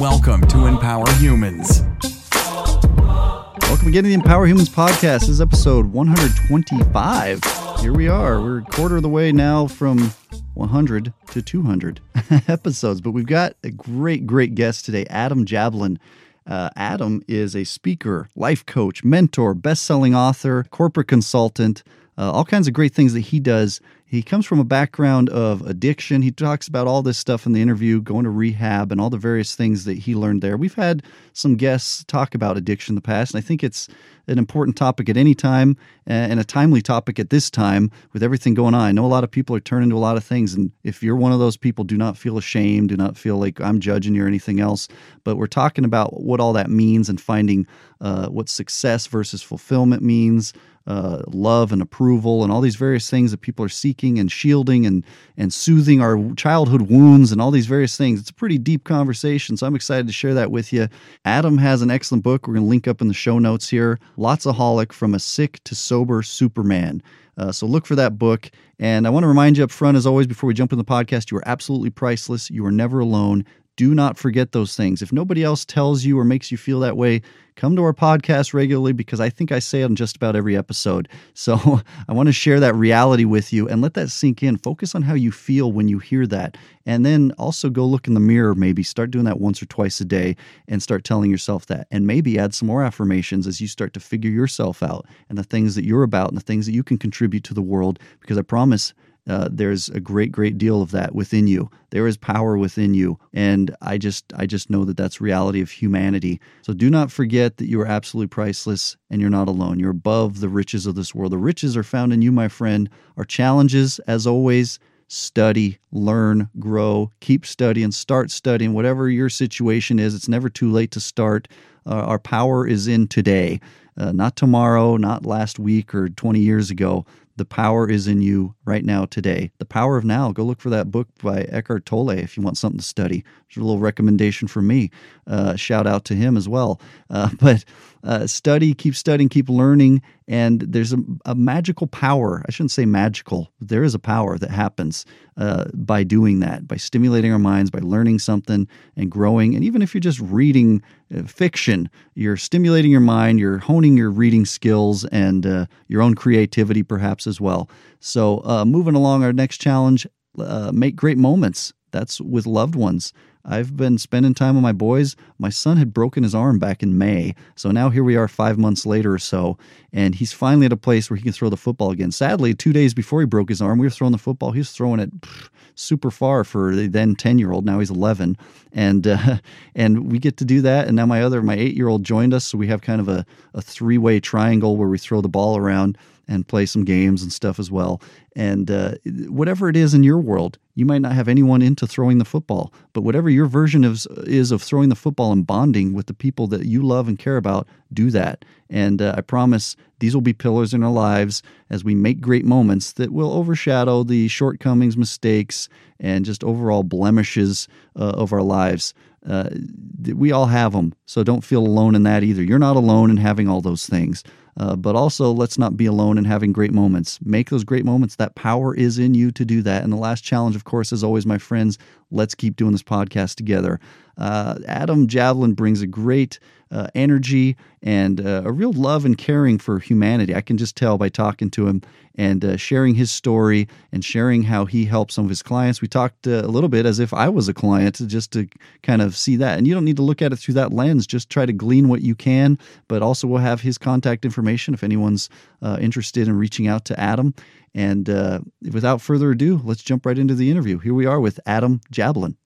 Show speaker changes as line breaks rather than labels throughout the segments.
Welcome to Empower Humans.
Welcome again to the Empower Humans podcast. This is episode 125. Here we are. We're a quarter of the way now from 100 to 200 episodes, but we've got a great, great guest today, Adam Jablin. Uh, Adam is a speaker, life coach, mentor, best selling author, corporate consultant, uh, all kinds of great things that he does. He comes from a background of addiction. He talks about all this stuff in the interview, going to rehab, and all the various things that he learned there. We've had some guests talk about addiction in the past, and I think it's an important topic at any time and a timely topic at this time with everything going on. I know a lot of people are turning to a lot of things, and if you're one of those people, do not feel ashamed, do not feel like I'm judging you or anything else. But we're talking about what all that means and finding uh, what success versus fulfillment means uh, love and approval and all these various things that people are seeking and shielding and and soothing our childhood wounds and all these various things. It's a pretty deep conversation, so I'm excited to share that with you. Adam has an excellent book. We're going to link up in the show notes here. Lotsaholic from a sick to sober Superman. Uh, so look for that book. And I want to remind you up front, as always, before we jump in the podcast, you are absolutely priceless. You are never alone. Do not forget those things. If nobody else tells you or makes you feel that way, come to our podcast regularly because I think I say it on just about every episode. So I want to share that reality with you and let that sink in. Focus on how you feel when you hear that. And then also go look in the mirror, maybe start doing that once or twice a day and start telling yourself that. And maybe add some more affirmations as you start to figure yourself out and the things that you're about and the things that you can contribute to the world. Because I promise uh, there's a great great deal of that within you. There is power within you and i just i just know that that's reality of humanity. So do not forget that you are absolutely priceless and you're not alone. You're above the riches of this world. The riches are found in you my friend. Our challenges as always study learn grow keep studying start studying. Whatever your situation is it's never too late to start. Uh, our power is in today uh, not tomorrow, not last week or 20 years ago. The power is in you right now, today. The Power of Now. Go look for that book by Eckhart Tolle if you want something to study. There's a little recommendation from me. Uh, shout out to him as well. Uh, but uh, study, keep studying, keep learning. And there's a, a, magical power. I shouldn't say magical. There is a power that happens uh, by doing that, by stimulating our minds, by learning something and growing. And even if you're just reading uh, fiction, you're stimulating your mind, you're honing your reading skills and uh, your own creativity, perhaps as well. So, uh, moving along, our next challenge uh, make great moments. That's with loved ones. I've been spending time with my boys. My son had broken his arm back in May. So now here we are five months later or so, and he's finally at a place where he can throw the football again. Sadly, two days before he broke his arm, we were throwing the football. He was throwing it super far for the then 10 year old. Now he's 11. And, uh, and we get to do that. And now my other, my eight year old joined us. So we have kind of a, a three way triangle where we throw the ball around and play some games and stuff as well. And uh, whatever it is in your world, you might not have anyone into throwing the football, but whatever your version of, is of throwing the football and bonding with the people that you love and care about, do that. And uh, I promise these will be pillars in our lives as we make great moments that will overshadow the shortcomings, mistakes, and just overall blemishes uh, of our lives. Uh, we all have them, so don't feel alone in that either. You're not alone in having all those things. Uh, but also, let's not be alone in having great moments. Make those great moments. That power is in you to do that. And the last challenge, of course, is always, my friends, let's keep doing this podcast together. Uh, Adam Jablin brings a great uh, energy and uh, a real love and caring for humanity. I can just tell by talking to him and uh, sharing his story and sharing how he helps some of his clients. We talked uh, a little bit as if I was a client just to kind of see that. And you don't need to look at it through that lens, just try to glean what you can. But also, we'll have his contact information if anyone's uh, interested in reaching out to Adam. And uh, without further ado, let's jump right into the interview. Here we are with Adam Jablin.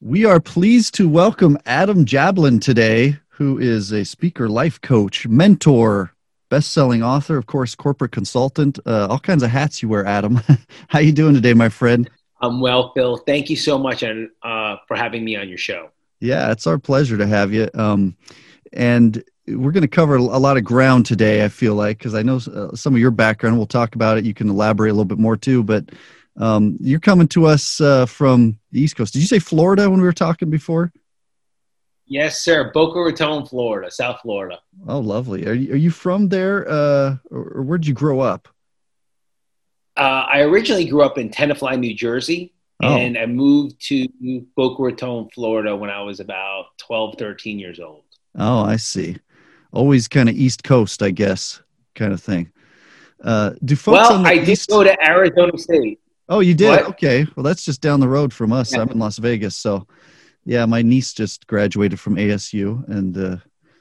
We are pleased to welcome Adam Jablin today, who is a speaker, life coach, mentor, best-selling author, of course, corporate consultant, uh, all kinds of hats you wear, Adam. How are you doing today, my friend?
I'm well, Phil. Thank you so much on, uh, for having me on your show.
Yeah, it's our pleasure to have you. Um, and we're going to cover a lot of ground today, I feel like, because I know uh, some of your background. We'll talk about it. You can elaborate a little bit more too, but um, you're coming to us uh, from the East Coast. Did you say Florida when we were talking before?
Yes, sir. Boca Raton, Florida, South Florida.
Oh, lovely. Are you, are you from there, uh, or, where did you grow up?
Uh, I originally grew up in Tenafly, New Jersey,
Oh.
And I moved to Boca Raton, Florida when I was about 12, 13 years old.
Oh, I see. Always kind of East Coast, I guess, kind of thing. Uh, do folks
well, I did go to Arizona State.
Oh, you did.
What?
Okay. Well, that's just down the road from us.
Yeah.
I'm in Las Vegas, so yeah, my niece just graduated from ASU, and uh,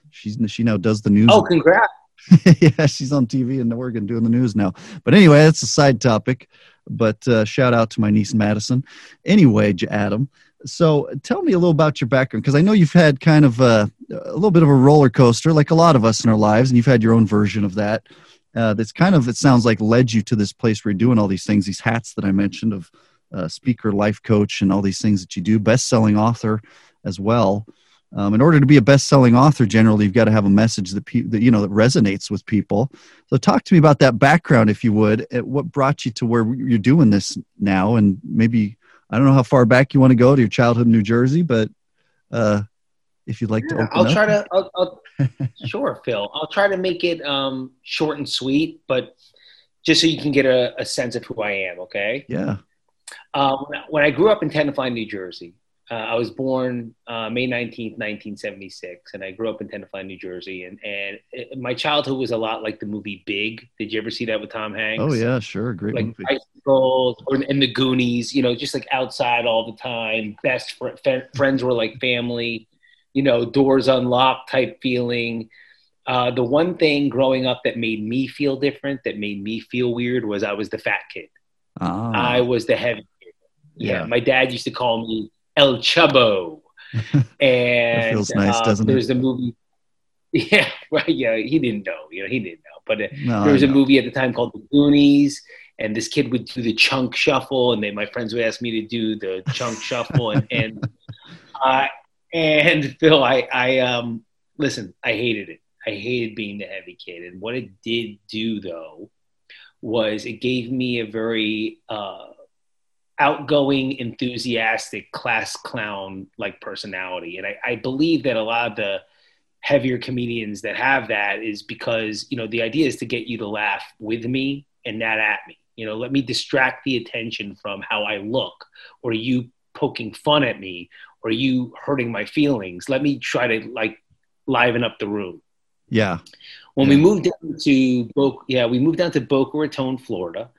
she's she now does the news.
Oh, congrats.
yeah, she's on TV in Oregon doing the news now. But anyway, that's a side topic. But uh, shout out to my niece Madison. Anyway, Adam. So tell me a little about your background because I know you've had kind of a, a little bit of a roller coaster, like a lot of us in our lives, and you've had your own version of that. Uh, that's kind of it sounds like led you to this place where you're doing all these things, these hats that I mentioned of uh, speaker, life coach, and all these things that you do. Best-selling author as well. Um, in order to be a best-selling author, generally you've got to have a message that, pe- that you know that resonates with people. So talk to me about that background, if you would. At what brought you to where you're doing this now, and maybe I don't know how far back you want to go to your childhood in New Jersey, but uh, if you'd like to
Yeah,
open
I'll
up.
try to. I'll, I'll, sure, Phil. I'll try to make it um, short and sweet, but just so you can get a, a sense of who I am. Okay.
Yeah.
Um, when I- grew up in Tenafly, New Jersey, uh, I was born uh, May 19th, 1976, and I grew up in Tenafly, New Jersey. And, and it, my childhood was a lot like the movie Big. Did you ever see that with Tom Hanks?
Oh yeah, sure. Great
Like
movie.
bicycles or in the Goonies, you know, just like outside all the time. Best fr- friends were like family, you know, doors unlocked type feeling. Uh, the one thing growing up that made me feel different, that made me feel weird, was I was the fat kid.
Ah,
I was the heavy kid. Yeah,
Yeah.
my dad used to call me El Chubbo. and
feels nice,
uh,
doesn't it?
There's the movie. Yeah, right. Yeah, he didn't know. You know, he didn't know. But uh,
no,
there was a movie at the time called The Goonies, and this kid would do the chunk shuffle, and then my friends would ask me to do the chunk shuffle, and and uh, and Phil, I I um listen, I hated it. I hated being the heavy kid, and what it did do though was it gave me a very uh, outgoing, enthusiastic, class clown like personality, and I, I believe that a lot of the heavier comedians that have that is because you know the idea is to get you to laugh with me and not at me. You know let me distract the attention from how i look or you poking fun at me or you hurting my feelings let me try to like liven up the room
Yeah.
when
Yeah.
we moved down to Boca, yeah, we moved down to Boca Raton, Florida,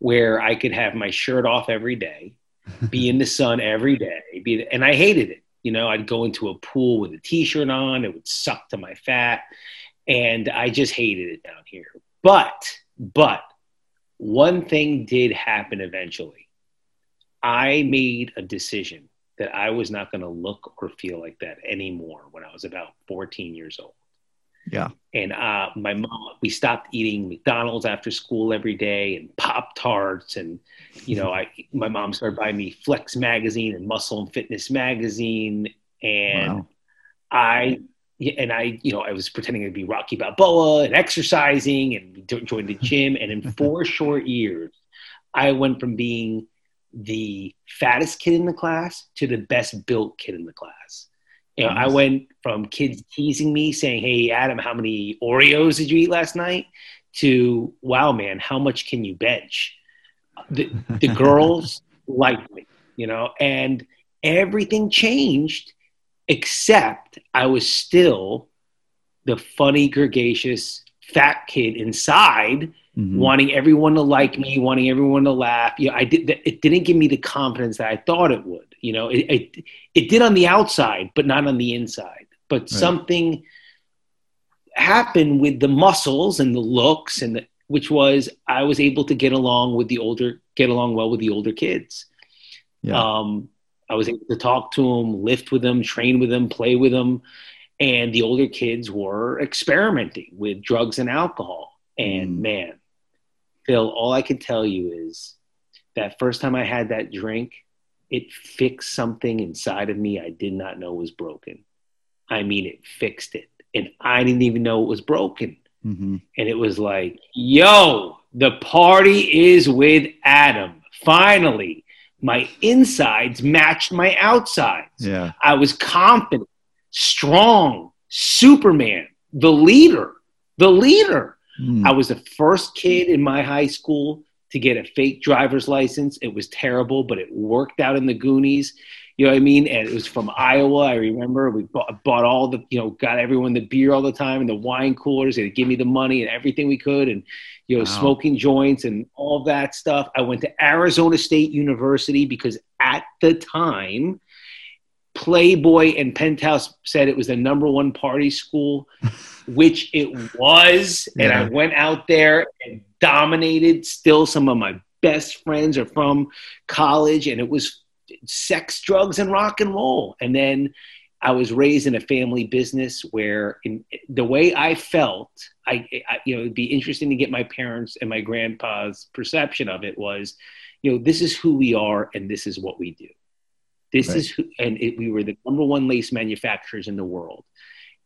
where I could have my shirt off every day, be in the sun every day, be, and I hated it. You know, I'd go into a pool with a t-shirt on; it would suck to my fat, and I just hated it down here. But, but one thing did happen eventually. I made a decision that I was not going to look or feel like that anymore when I was about 14 years old
Yeah.
and uh, my mom we stopped eating mcdonald's after school every day and pop tarts and you know i my mom started buying me flex magazine and muscle and fitness magazine and
Wow.
i and i you know i was pretending to be rocky balboa and exercising and jo- joined the gym and in four short years i went from being the fattest kid in the class to the best built kid in the class you know, I went from kids teasing me, saying, "Hey, Adam, how many Oreos did you eat last night?" to, "Wow, man, how much can you bench?" The, the girls liked me, you know, and everything changed, except I was still the funny, gregarious, fat kid inside
Mhm.
wanting everyone to like me, wanting everyone to laugh. You know, I did. It didn't give me the confidence that I thought it would. You know, it it, it did on the outside, but not on the inside. But something happened with the muscles and the looks, and the, which was I was able to get along with the older, get along well with the older kids.
Yeah.
Um, I was able to talk to them, lift with them, train with them, play with them. And the older kids were experimenting with drugs and alcohol. And
Mm.
man, Phil, all I can tell you is that first time I had that drink, it fixed something inside of me I did not know was broken. I mean, it fixed it. And I didn't even know it was broken
Mhm.
and it was like, yo, the party is with Adam. Finally, my insides matched my outsides.
Yeah.
I was confident, strong, Superman, the leader, the leader.
Mm.
I was the first kid in my high school to get a fake driver's license. It was terrible, but it worked out in the Goonies. You know what I mean? And it was from Iowa. I remember we bought, bought all the, you know, got everyone the beer all the time and the wine coolers. They'd give me the money and everything we could, and you know, wow. smoking joints and all that stuff. I went to Arizona State University because at the time, Playboy and Penthouse said it was the number one party school, which it was. Yeah. And I went out there and dominated. Still, some of my best friends are from college, and it was sex, drugs, and rock and roll. And then I was raised in a family business where, in the way I felt, I, I, you know, it'd be interesting to get my parents and my grandpa's perception of it was, you know, this is who we are and this is what we do. This right. is who, and it, we were the number one lace manufacturers in the world.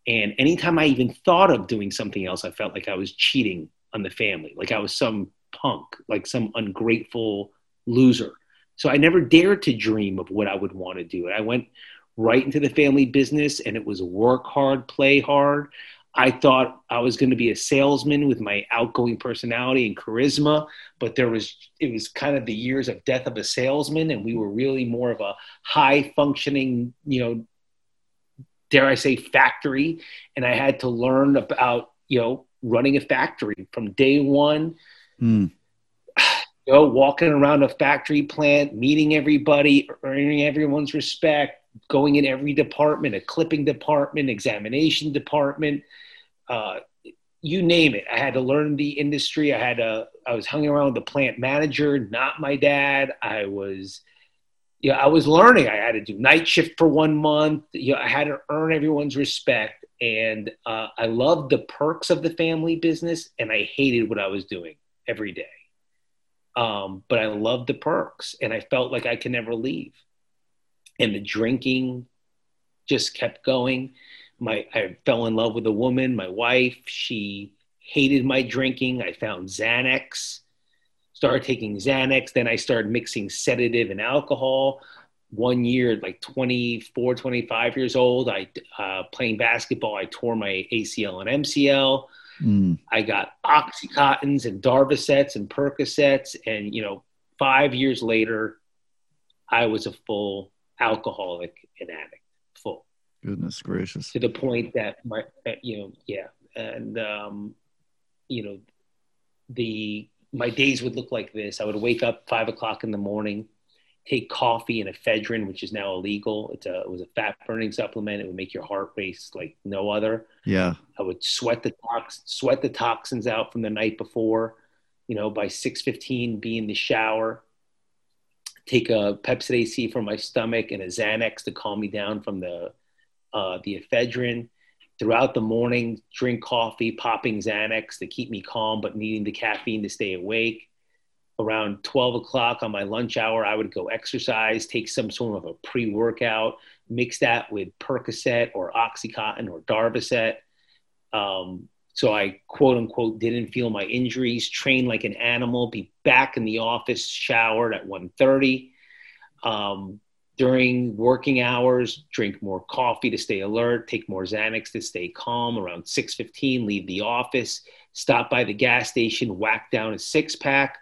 And anytime I even thought of doing something else, I felt like I was cheating on the family, like I was some punk, like some ungrateful loser. So I never dared to dream of what I would want to do. I went right into the family business and it was work hard, play hard. I thought I was going to be a salesman with my outgoing personality and charisma, but there was it was kind of the years of death of a salesman, and we were really more of a high functioning, you know, dare I say, factory. And I had to learn about you know running a factory from day one. Mm you know, walking around a factory plant, meeting everybody, earning everyone's respect, going in every department, a clipping department, examination department, uh, you name it. I had to learn the industry. I had to, I was hanging around with the plant manager, not my dad. I was, yeah, I was learning. I had to do night shift for one month. You know, I had to earn everyone's respect. And uh, I loved the perks of the family business and I hated what I was doing every day. Um, but I loved the perks and I felt like I could never leave. And the drinking just kept going. My I fell in love with a woman, my wife. She hated my drinking. I found Xanax, started taking Xanax. Then I started mixing sedative and alcohol. One year, like 24, 25 years old, I uh, playing basketball, I tore my ACL and MCL. Mm. I got Oxycontins and Darvocets and Percocets. And, you know, five years later, I was a full alcoholic and addict, full.
Goodness gracious.
To the point that my, you know, yeah. And, um, you know, the, my days would look like this. I would wake up five o'clock in the morning, take coffee and ephedrine, which is now illegal. It's a, it was a fat burning supplement. It would make your heart race like no other.
Yeah.
I would sweat the tox- sweat the toxins out from the night before. You know, by six fifteen, be in the shower. Take a Pepcid AC for my stomach and a Xanax to calm me down from the uh, the ephedrine. Throughout the morning, drink coffee, popping Xanax to keep me calm, but needing the caffeine to stay awake around 12 o'clock on my lunch hour, I would go exercise, take some sort of a pre workout, mix that with Percocet or Oxycontin or Darvocet. Um, so I quote unquote didn't feel my injuries, train like an animal, be back in the office, showered at 1.30. Um, during working hours, drink more coffee to stay alert, take more Xanax to stay calm. Around 6.15, leave the office, stop by the gas station, whack down a six pack,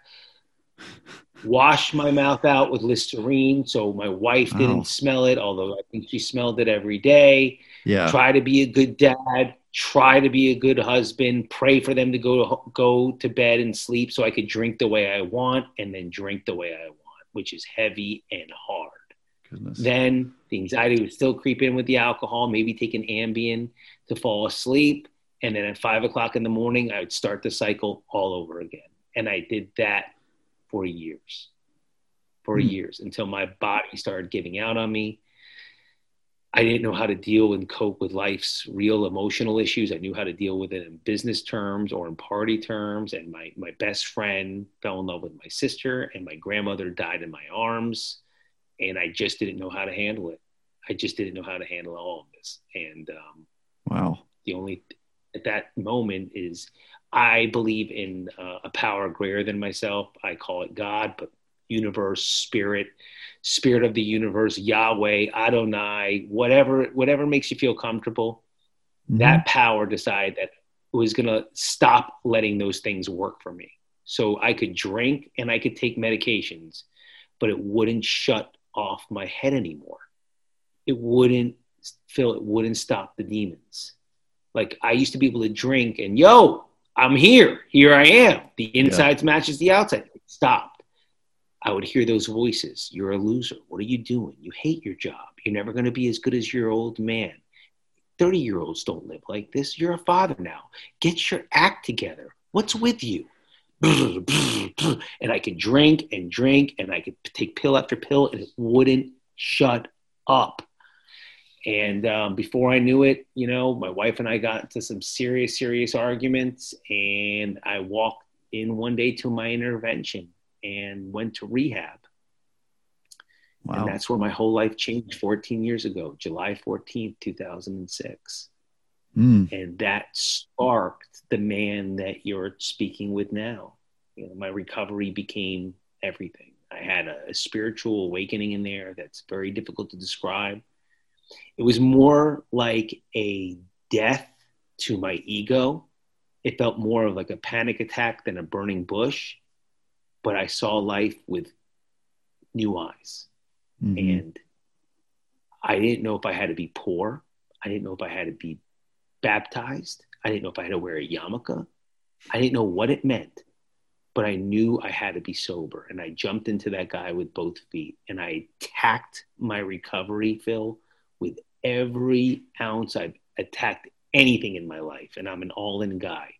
wash my mouth out with Listerine so my wife didn't oh. smell it, although I think she smelled it every day.
Yeah.
Try to be a good dad, try to be a good husband, pray for them to go to, go to bed and sleep so I could drink the way I want and then drink the way I want, which is heavy and hard. Goodness. Then the anxiety would still creep in with the alcohol, maybe take an Ambien to fall asleep. And then at five o'clock in the morning, I would start the cycle all over again. And I did that for years, for mm. years until my body started giving out on me. I didn't know how to deal and cope with life's real emotional issues. I knew how to deal with it in business terms or in party terms. And my, my best friend fell in love with my sister, and my grandmother died in my arms. And I just didn't know how to handle it. I just didn't know how to handle all of this. And um,
wow,
the only at that moment is I believe in uh, a power greater than myself. I call it God, but universe, spirit, spirit of the universe, Yahweh, Adonai, whatever, whatever makes you feel comfortable. Mm-hmm. That power decided that it was going to stop letting those things work for me. So I could drink and I could take medications, but it wouldn't shut off my head anymore. It wouldn't feel it wouldn't stop the demons. Like I used to be able to drink and yo, I'm here. Here I am. The insides yeah. matches the outside. Stopped. I would hear those voices. You're a loser. What are you doing? You hate your job. You're never going to be as good as your old man. 30 year olds don't live like this. You're a father now. Get your act together. What's with you? And I could drink and drink and I could take pill after pill and it wouldn't shut up. And um, before I knew it, you know, my wife and I got into some serious, serious arguments. And I walked in one day to my intervention and went to rehab. Wow. And that's where my whole life changed 14 years ago, July 14th, 2006. Mm. And that sparked the man that you're speaking with now. You know, my recovery became everything. I had a, a spiritual awakening in there that's very difficult to describe. It was more like a death to my ego. It felt more of like a panic attack than a burning bush, but I saw life with new eyes. Mm-hmm. And I didn't know if I had to be poor. I didn't know if I had to be baptized. I didn't know if I had to wear a yarmulke. I didn't know what it meant, but I knew I had to be sober. And I jumped into that guy with both feet and I attacked my recovery, Phil, with every ounce I've attacked anything in my life. And I'm an all in guy.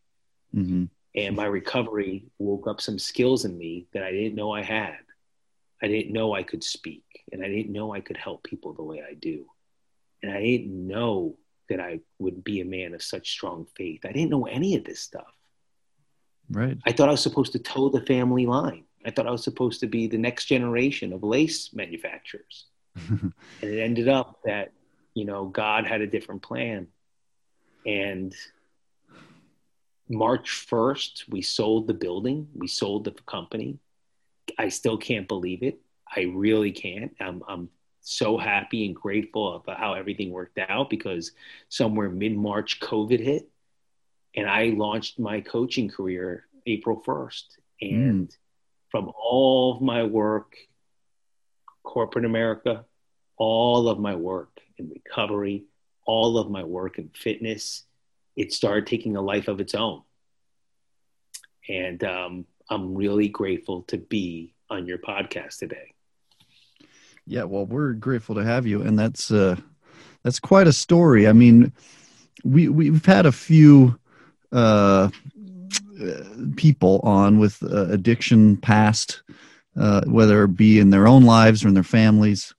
Mm-hmm. And my recovery woke up some skills in me that I didn't know I had. I didn't know I could speak and I didn't know I could help people the way I do. And I didn't know that I would be a man of such strong faith. I didn't know any of this stuff.
Right.
I thought I was supposed to toe the family line. I thought I was supposed to be the next generation of lace manufacturers. and it ended up that, you know, God had a different plan. And March 1st, we sold the building, we sold the company. I still can't believe it. I really can't. I'm, I'm so happy and grateful about how everything worked out because somewhere mid March, COVID hit, and I launched my coaching career April 1st. And mm. from all of my work, corporate America, all of my work in recovery, all of my work in fitness, it started taking a life of its own. And um, I'm really grateful to be on your podcast today.
Yeah, well, we're grateful to have you, and that's uh, that's quite a story. I mean, we we've had a few uh, people on with uh, addiction past, uh, whether it be in their own lives or in their families,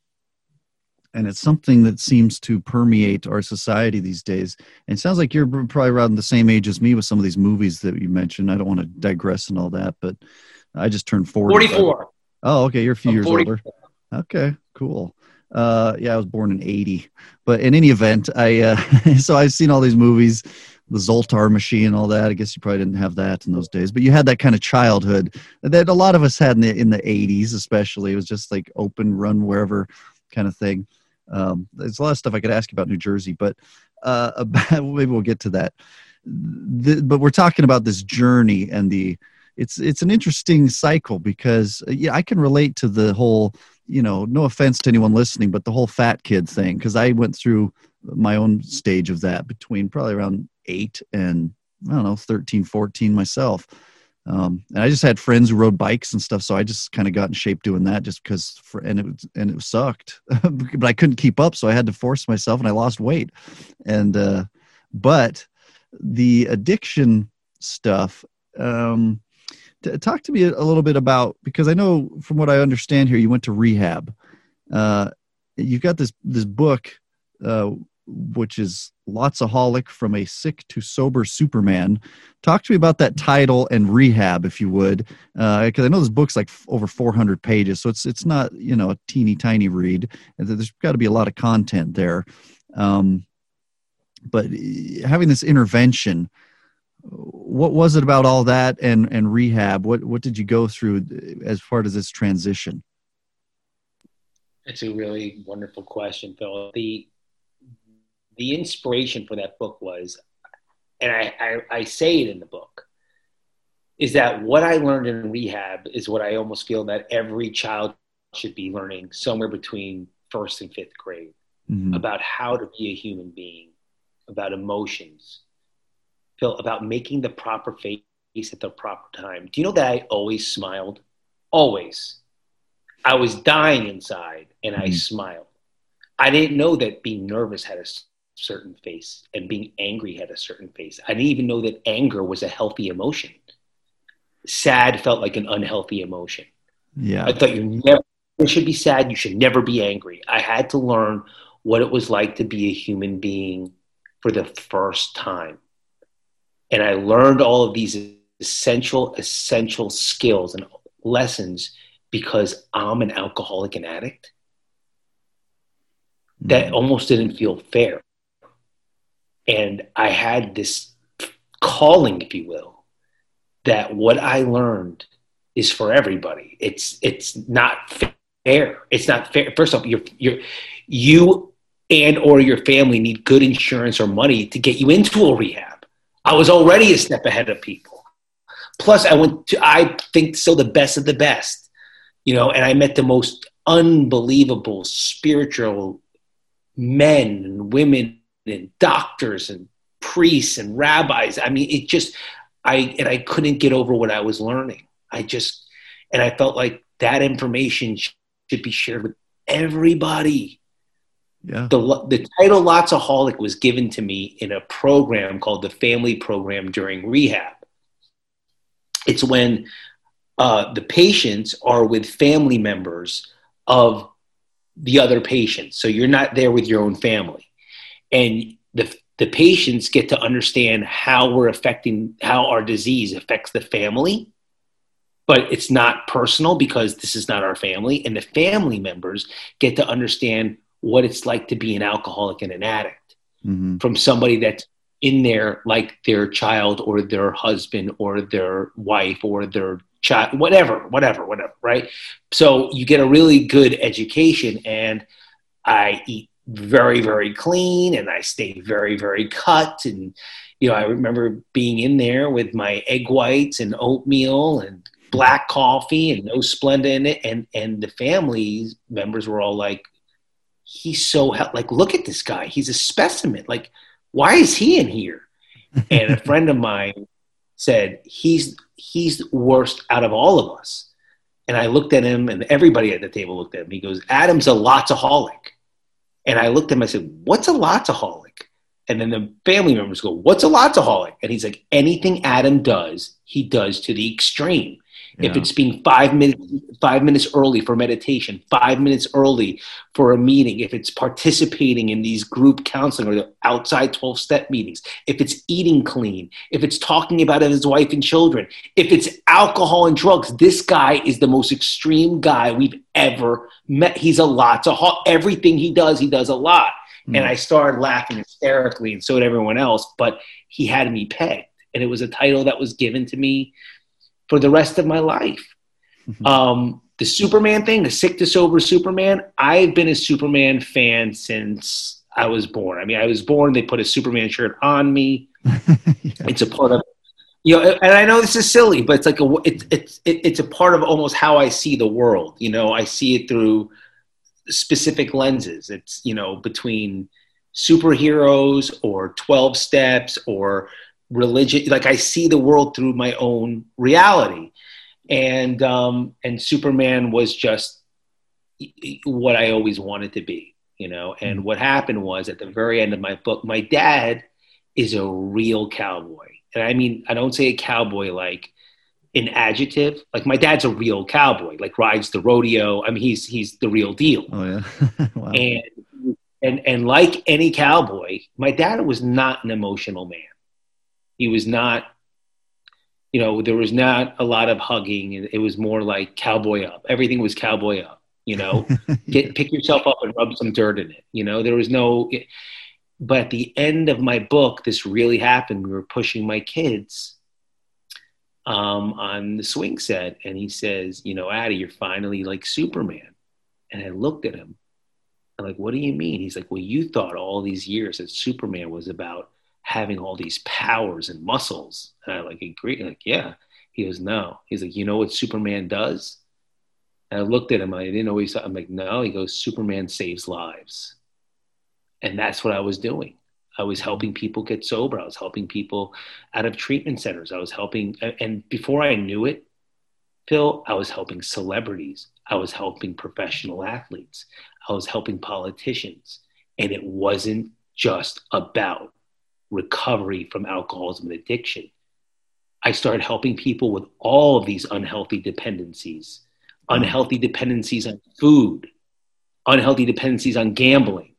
and it's something that seems to permeate our society these days. And it sounds like you're probably around the same age as me with some of these movies that you mentioned. I don't want to digress and all that, but I just turned 40.
44.
Oh, okay. You're a few I'm years 44. older. Okay, cool. Uh, yeah, I was born in 80. But in any event, I, uh, so I've seen all these movies, the Zoltar machine, all that. I guess you probably didn't have that in those days, but you had that kind of childhood that a lot of us had in the, in the 80s, especially. It was just like open, run wherever kind of thing. Um, there's a lot of stuff I could ask you about New Jersey, but uh, about, maybe we'll get to that. The, but we're talking about this journey and the, it's it's an interesting cycle because uh, yeah, I can relate to the whole you know, no offense to anyone listening, but the whole fat kid thing, because I went through my own stage of that between probably around eight and I don't know, 13, 14 myself. Um, and I just had friends who rode bikes and stuff, so I just kind of got in shape doing that, just because. For and it and it sucked, but I couldn't keep up, so I had to force myself, and I lost weight. And uh, but the addiction stuff, um, talk to me a little bit about because I know from what I understand here, you went to rehab. Uh, you've got this this book, uh, which is Lotsaholic from a Sick to Sober Superman. Talk to me about that title and rehab, if you would, because uh, I know this book's like f- over 400 pages, so it's it's not you know a teeny tiny read. There's got to be a lot of content there. Um, but having this intervention what was it about all that and and rehab what what did you go through as part of this transition
it's a really wonderful question phil the the inspiration for that book was and I, I, I say it in the book is that what I learned in rehab is what I almost feel that every child should be learning somewhere between first and fifth grade
Mhm.
about how to be a human being, about emotions, about making the proper face at the proper time. Do you know that I always smiled? Always. I was dying inside and I
Mhm.
smiled. I didn't know that being nervous had a certain face and being angry had a certain face. I didn't even know that anger was a healthy emotion. Sad felt like an unhealthy emotion.
Yeah.
I thought you never should be sad. You should never be angry. I had to learn what it was like to be a human being for the first time. And I learned all of these essential, essential skills and lessons because I'm an alcoholic and addict. That
Mhm.
almost didn't feel fair. And I had this calling, if you will, that what I learned is for everybody. It's it's not fair. It's not fair. First off, you're, you're, you and or your family need good insurance or money to get you into a rehab. I was already a step ahead of people. Plus, I went to I think still the best of the best, you know, and I met the most unbelievable spiritual men and women and doctors and priests and rabbis. I mean, it just I and I couldn't get over what I was learning. I just and I felt like that information should be shared with everybody.
Yeah.
The the title Lotsaholic was given to me in a program called the Family Program during rehab. It's when uh, the patients are with family members of the other patients. So you're not there with your own family. And the, the patients get to understand how we're affecting, how our disease affects the family, but it's not personal because this is not our family. And the family members get to understand what it's like to be an alcoholic and an addict
hmm
from somebody that's in there like their child or their husband or their wife or their child whatever whatever whatever right so you get a really good education and i eat very very clean and i stay very very cut. And you know i remember being in there with my egg whites and oatmeal and black coffee and no splenda in it. And and the family members were all like he's so hel- like look at this guy. He's a specimen. Like why is he in here? And a friend of mine said he's he's the worst out of all of us. And i looked at him and everybody at the table looked at him. He goes adam's a lotsaholic and i looked at him i said what's a lotsaholic and then the family members go what's a lotsaholic and he's like anything adam does he does to the extreme if it's being five minutes five minutes early for meditation five minutes early for a meeting if it's participating in these group counseling or the outside 12 step meetings if it's eating clean if it's talking about his wife and children if it's alcohol and drugs this guy is the most extreme guy we've ever met. He's a lot to everything he does he does a lot.
Mm.
and i started laughing hysterically and so did everyone else but he had me pegged and it was a title that was given to me for the rest of my life
Mhm.
um, the Superman thing, the sick to sober Superman. I've been a Superman fan since I was born. I mean, I was born. They put a Superman shirt on me.
Yeah.
It's a part of, you know. And I know this is silly, but it's like a it's it's it, it's a part of almost how I see the world. You know, I see it through specific lenses. It's you know between superheroes or twelve steps or religion. Like I see the world through my own reality and um, and Superman was just what I always wanted to be, you know. And what happened was at the very end of my book, my dad is a real cowboy, and I mean I don't say a cowboy like an adjective. Like my dad's a real cowboy, like rides the rodeo. I mean he's he's the real deal,
Oh yeah. wow.
and and and like any cowboy, my dad was not an emotional man. He was not you know, there was not a lot of hugging. It was more like cowboy up. Everything was cowboy up. You know, get pick yourself up and rub some dirt in it. You know, there was no. But at the end of my book, this really happened. We were pushing my kids um, on the swing set, and he says, "You know, Addie, you're finally like Superman." And I looked at him. I'm like, "What do you mean?" He's like, "Well, you thought all these years that Superman was about." Having all these powers and muscles. And I like agree, like, yeah. He goes, no. He's like, you know what Superman does? And I looked at him. I didn't always. I'm like, no. He goes, Superman saves lives. And that's what I was doing. I was helping people get sober. I was helping people out of treatment centers. I was helping, and before I knew it, Phil, I was helping celebrities. I was helping professional athletes. I was helping politicians. And it wasn't just about recovery from alcoholism and addiction. I started helping people with all of these unhealthy dependencies unhealthy dependencies on food, unhealthy dependencies on gambling,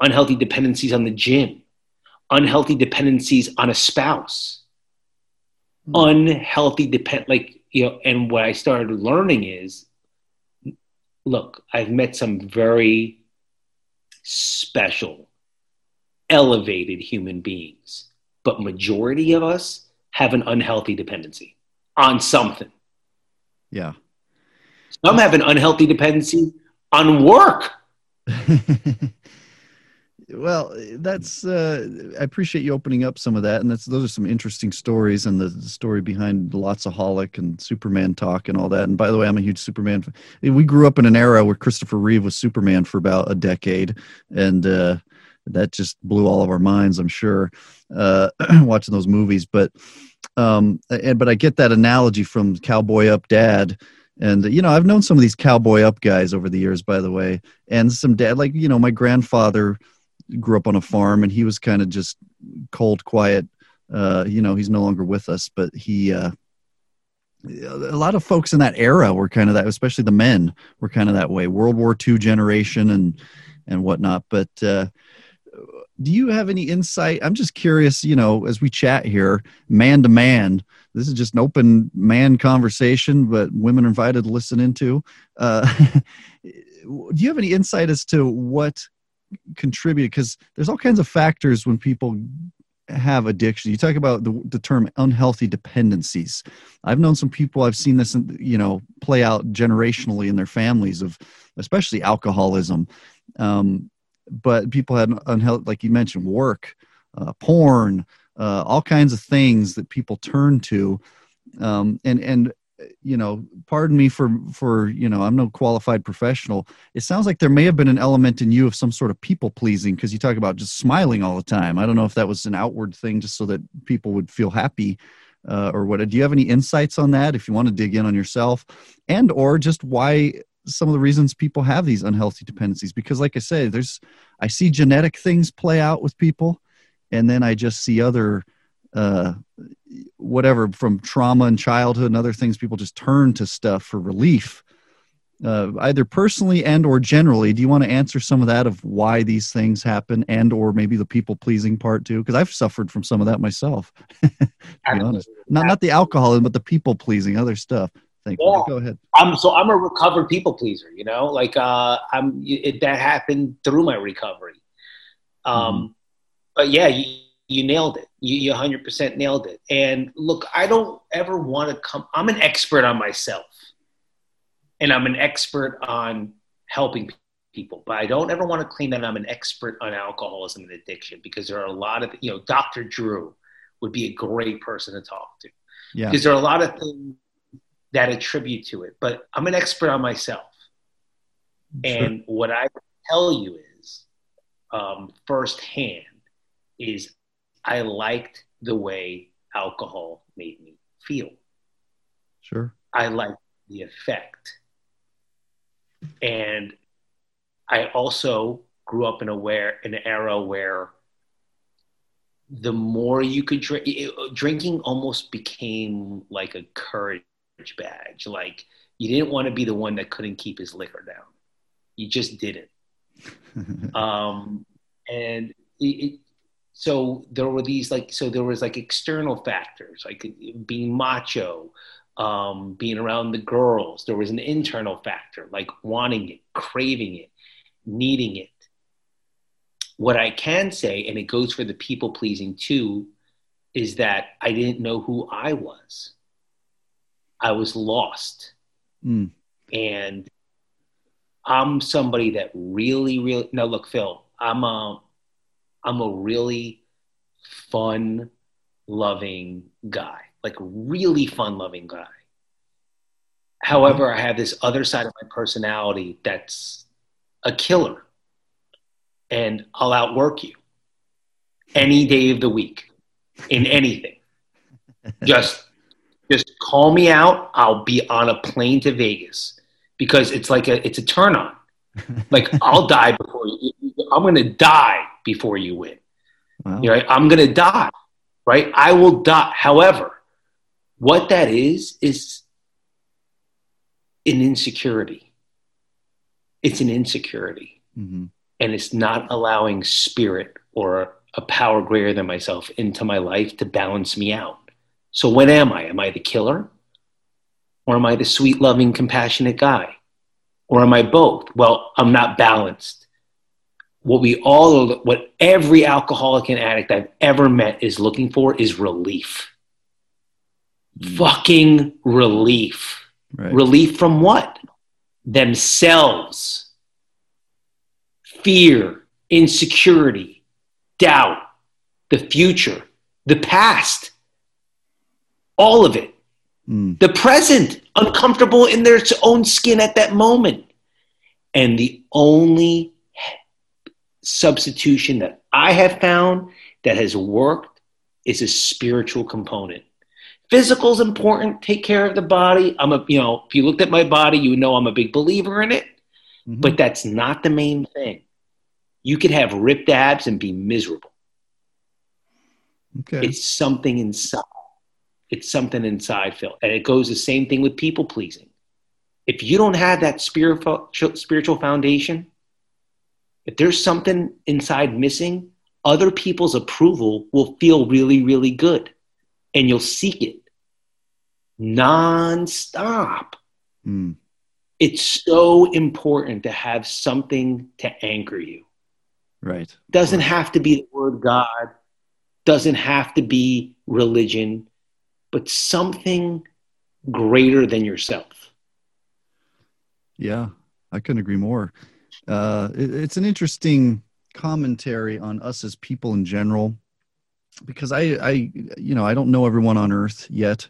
unhealthy dependencies on the gym, unhealthy dependencies on a spouse, mm. unhealthy depend like you know. And what I started learning is, look, I've met some very special, elevated human beings, but majority of us have an unhealthy dependency on something.
Yeah.
Some have an unhealthy dependency on work.
well, that's uh, I appreciate you opening up some of that, and that's those are some interesting stories, and the, the story behind Lotsaholic and Superman talk and all that. And by the way, I'm a huge Superman. Fan. We grew up in an era where Christopher Reeve was Superman for about a decade, and uh, that just blew all of our minds. I'm sure uh, watching those movies, but um, and but I get that analogy from Cowboy Up Dad. And you know i've known some of these cowboy up guys over the years by the way. And some dad like you know my grandfather grew up on a farm and he was kind of just cold quiet uh you know he's no longer with us. But he uh a lot of folks in that era were kind of that especially the men were kind of that way. World war ii generation and and whatnot. But uh do you have any insight i'm just curious you know as we chat here man to man this is just an open man conversation, but women are invited to listen into. Uh, do you have any insight as to what contributed? Because there's all kinds of factors when people have addiction. You talk about the, the term unhealthy dependencies. I've known some people. I've seen this, in, you know, play out generationally in their families of, especially alcoholism. Um, but people had unhealthy, like you mentioned, work, uh, porn, uh, all kinds of things that people turn to. Um, and and you know pardon me for for you know i'm no qualified professional. It sounds like there may have been an element in you of some sort of people pleasing because you talk about just smiling all the time. I don't know if that was an outward thing just so that people would feel happy uh, or what. Do you have any insights on that if you want to dig in on yourself? And or just why some of the reasons people have these unhealthy dependencies because like i say there's i see genetic things play out with people and then I just see other uh, whatever from trauma and childhood and other things people just turn to stuff for relief. Uh, either personally and or generally do you want to answer some of that of why these things happen and or maybe the people pleasing part too? Because i've suffered from some of that myself to be honest. Not not the alcoholism but the people pleasing other stuff Yeah. Go ahead.
I'm so I'm a recovered people pleaser. You know, like uh, I'm it, that happened through my recovery. Um, mm-hmm but yeah, you, you nailed it. You, you 100% nailed it. And look, I don't ever want to come, I'm an expert on myself and I'm an expert on helping people, but I don't ever want to claim that I'm an expert on alcoholism and addiction because there are a lot of, you know, Dr. Drew would be a great person to talk to. Yeah. Because there are a lot of things that attribute to it, but I'm an expert on myself. Sure. And what I tell you is um, firsthand is I liked the way alcohol made me feel.
Sure.
I liked the effect. And I also grew up in a where an era where the more you could drink, drinking almost became like a courage badge. Like you didn't want to be the one that couldn't keep his liquor down. You just didn't. um, and it, so there were these like so there was like external factors like being macho um, being around the girls there was an internal factor like wanting it craving it needing it what i can say and it goes for the people pleasing too is that i didn't know who i was i was lost mm. and i'm somebody that really really now look phil i'm a I'm a really fun, loving guy. like really fun loving guy. However, I have this other side of my personality that's a killer and I'll outwork you any day of the week in anything. just just call me out. I'll be on a plane to Vegas because it's like a it's a turn on. Like I'll die before you. I'm going to die before you win. Wow. You know, I'm going to die. Right? I will die. However, what that is is an insecurity. It's an insecurity. Mm-hmm. And it's not allowing spirit or a power greater than myself into my life to balance me out. So, when am I? Am I the killer? Or am I the sweet, loving, compassionate guy? Or am I both? Well, I'm not balanced. What we all, what every alcoholic and addict I've ever met is looking for is relief. Mm. Fucking relief. Right. Relief from what? Themselves. Fear, insecurity, doubt, the future, the past, all of it. Mm. The present, uncomfortable in their own skin at that moment. And the only substitution that I have found that has worked is a spiritual component. Physical is important. Take care of the body. I'm a, you know, if you looked at my body, you know I'm a big believer in it. Mm-hmm. But that's not the main thing. You could have ripped abs and be miserable. Okay. It's something inside. It's something inside, Phil. And it goes the same thing with people pleasing. If you don't have that spiritual spiritual foundation, if there's something inside missing, other people's approval will feel really, really good. And you'll seek it nonstop. Mm. It's so important to have something to anchor you.
Right.
Doesn't
right.
have to be the word God, doesn't have to be religion, but something greater than yourself.
Yeah, I couldn't agree more. Uh, it, it's an interesting commentary on us as people in general because I, I, you know, I don't know everyone on earth yet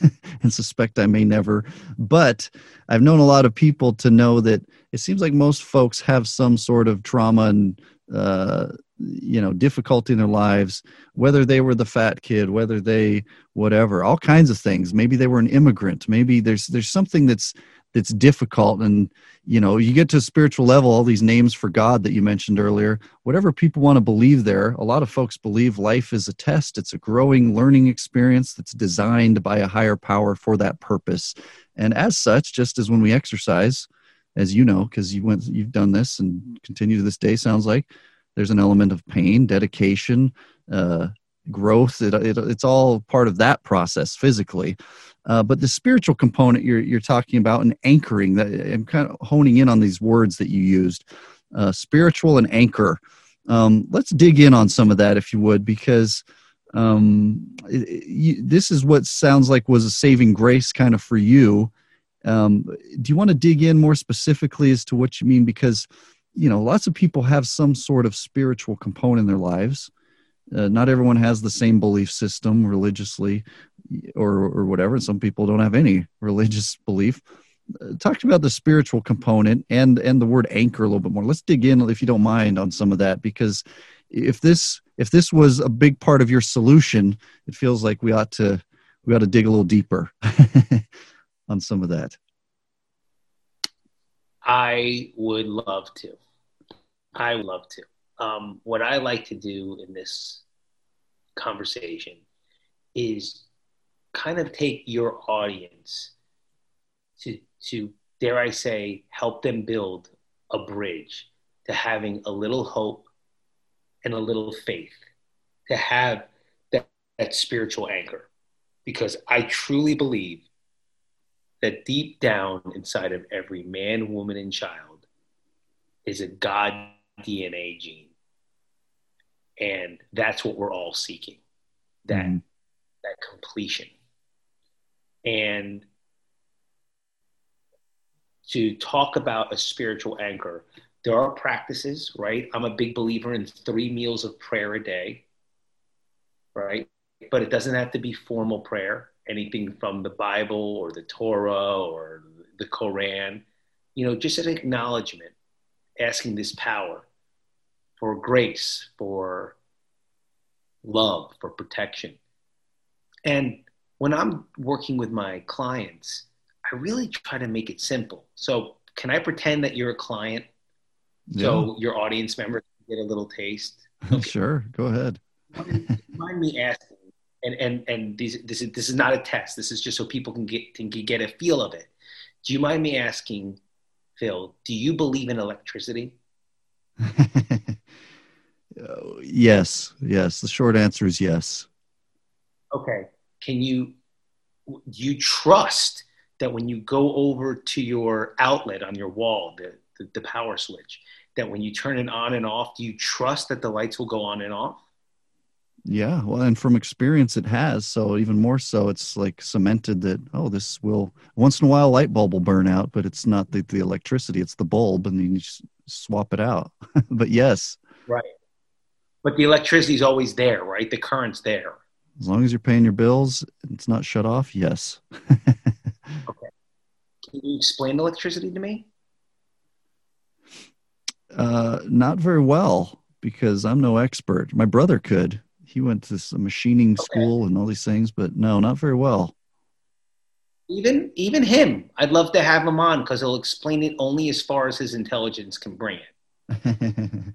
and suspect I may never, but I've known a lot of people to know that it seems like most folks have some sort of trauma and, uh, you know, difficulty in their lives, whether they were the fat kid, whether they, whatever, all kinds of things. Maybe they were an immigrant. Maybe there's, there's something that's, that's difficult and you know you get to a spiritual level all these names for god that you mentioned earlier whatever people want to believe there a lot of folks believe life is a test it's a growing learning experience that's designed by a higher power for that purpose and as such just as when we exercise as you know because you went you've done this and continue to this day sounds like there's an element of pain dedication uh, growth. It, it, it's all part of that process physically. Uh, but the spiritual component you're, you're talking about and anchoring that i'm kind of honing in on these words that you used uh, spiritual and anchor. Um, let's dig in on some of that if you would because um, it, you, this is what sounds like was a saving grace kind of for you. Um, do you want to dig in more specifically as to what you mean? Because you know lots of people have some sort of spiritual component in their lives. Uh, not everyone has the same belief system religiously or or whatever some people don't have any religious belief. Uh, talk about the spiritual component and and the word anchor a little bit more. Let's dig in if you don't mind on some of that because if this if this was a big part of your solution it feels like we ought to we ought to dig a little deeper on some of that
i would love to. I would love to. Um, what I like to do in this conversation is kind of take your audience to to dare I say help them build a bridge to having a little hope and a little faith to have that, that spiritual anchor. Because I truly believe that deep down inside of every man, woman, and child is a God DNA gene. And that's what we're all seeking that mm-hmm. that completion. And to talk about a spiritual anchor there are practices right? I'm a big believer in three meals of prayer a day right? But it doesn't have to be formal prayer, anything from the Bible or the Torah or the Koran. You know, just an acknowledgement, asking this power for grace, for love, for protection. And when I'm working with my clients, I really try to make it simple. So, can I pretend that you're a client so your audience members get a little taste?
Okay. sure, go ahead.
mind me asking, and and and these, this is this is not a test. This is just so people can get can get a feel of it. Do you mind me asking, Phil? Do you believe in electricity?
yes, yes. The short answer is yes.
Okay. Can you do you trust that when you go over to your outlet on your wall, the, the, the power switch, that when you turn it on and off, do you trust that the lights will go on and off?
Yeah, well, and from experience, it has. So even more so, it's like cemented that oh, this will once in a while light bulb will burn out, but it's not the, the electricity; it's the bulb, and then you just swap it out. but yes,
right. But the electricity is always there, right? The current's there.
As long as you're paying your bills, it's not shut off. Yes.
okay. Can you explain electricity to me?
Uh, not very well because I'm no expert. My brother could. He went to some machining okay. school and all these things, but no, not very well.
Even even him, I'd love to have him on because he'll explain it only as far as his intelligence can bring it.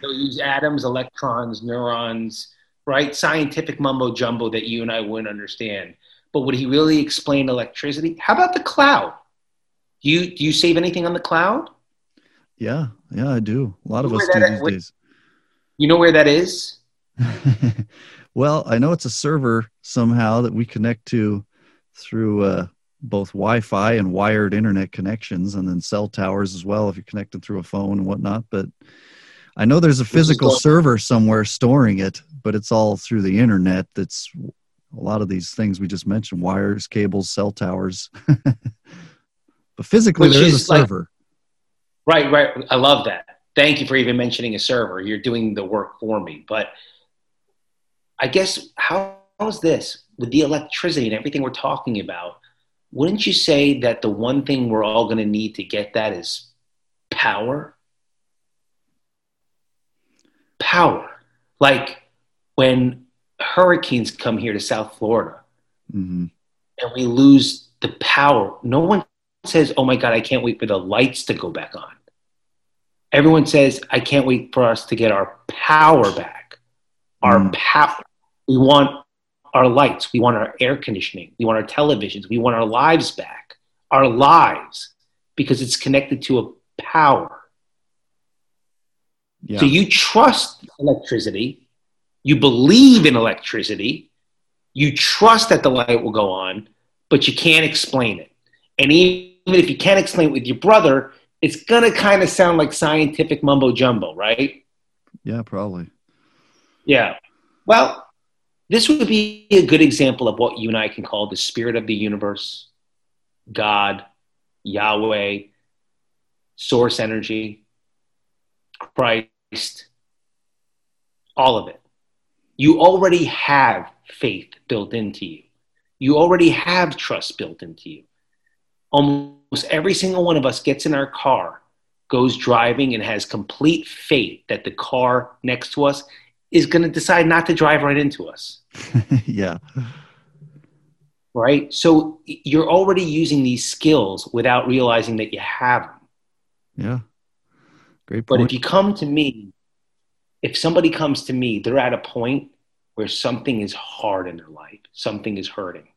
he'll use atoms, electrons, neurons, right? Scientific mumbo jumbo that you and I wouldn't understand. But would he really explain electricity? How about the cloud? Do you do you save anything on the cloud?
Yeah, yeah, I do. A lot you of us do these days.
You know where that is?
well, I know it's a server somehow that we connect to through uh, both Wi-Fi and wired internet connections, and then cell towers as well if you're connected through a phone and whatnot. But I know there's a physical server somewhere storing it, but it's all through the internet. That's a lot of these things we just mentioned: wires, cables, cell towers. but physically, Which there is, is a server.
Like, right, right. I love that. Thank you for even mentioning a server. You're doing the work for me. But I guess how is this with the electricity and everything we're talking about? Wouldn't you say that the one thing we're all going to need to get that is power? Power. Like when hurricanes come here to South Florida mm-hmm. and we lose the power, no one says, Oh my God, I can't wait for the lights to go back on. Everyone says, I can't wait for us to get our power back. Our mm. power. We want our lights. We want our air conditioning. We want our televisions. We want our lives back. Our lives, because it's connected to a power. Yeah. So you trust electricity. You believe in electricity. You trust that the light will go on, but you can't explain it. And even if you can't explain it with your brother, it's going to kind of sound like scientific mumbo jumbo, right?
Yeah, probably.
Yeah. Well, this would be a good example of what you and I can call the spirit of the universe, God, Yahweh, source energy, Christ, all of it. You already have faith built into you. You already have trust built into you. Almost every single one of us gets in our car, goes driving, and has complete faith that the car next to us is going to decide not to drive right into us.
yeah.
Right? So you're already using these skills without realizing that you have them.
Yeah. Great point.
But if you come to me, if somebody comes to me, they're at a point where something is hard in their life, something is hurting,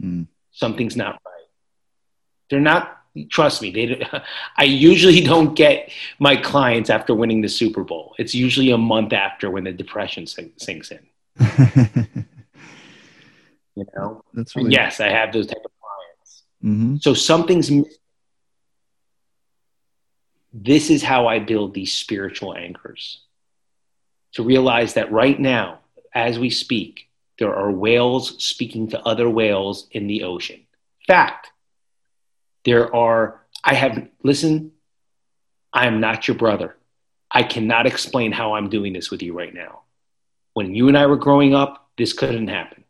mm. something's not right. They're not trust me they i usually don't get my clients after winning the super bowl. It's usually a month after when the depression sinks in. You know? That's really yes i have those type of clients. Mm-hmm. so something's this is how i build these spiritual anchors. To realize that right now as we speak there are whales speaking to other whales in the ocean. Fact there are, I have, listen, I am not your brother. I cannot explain how I'm doing this with you right now. when you and I were growing up, this couldn't happen.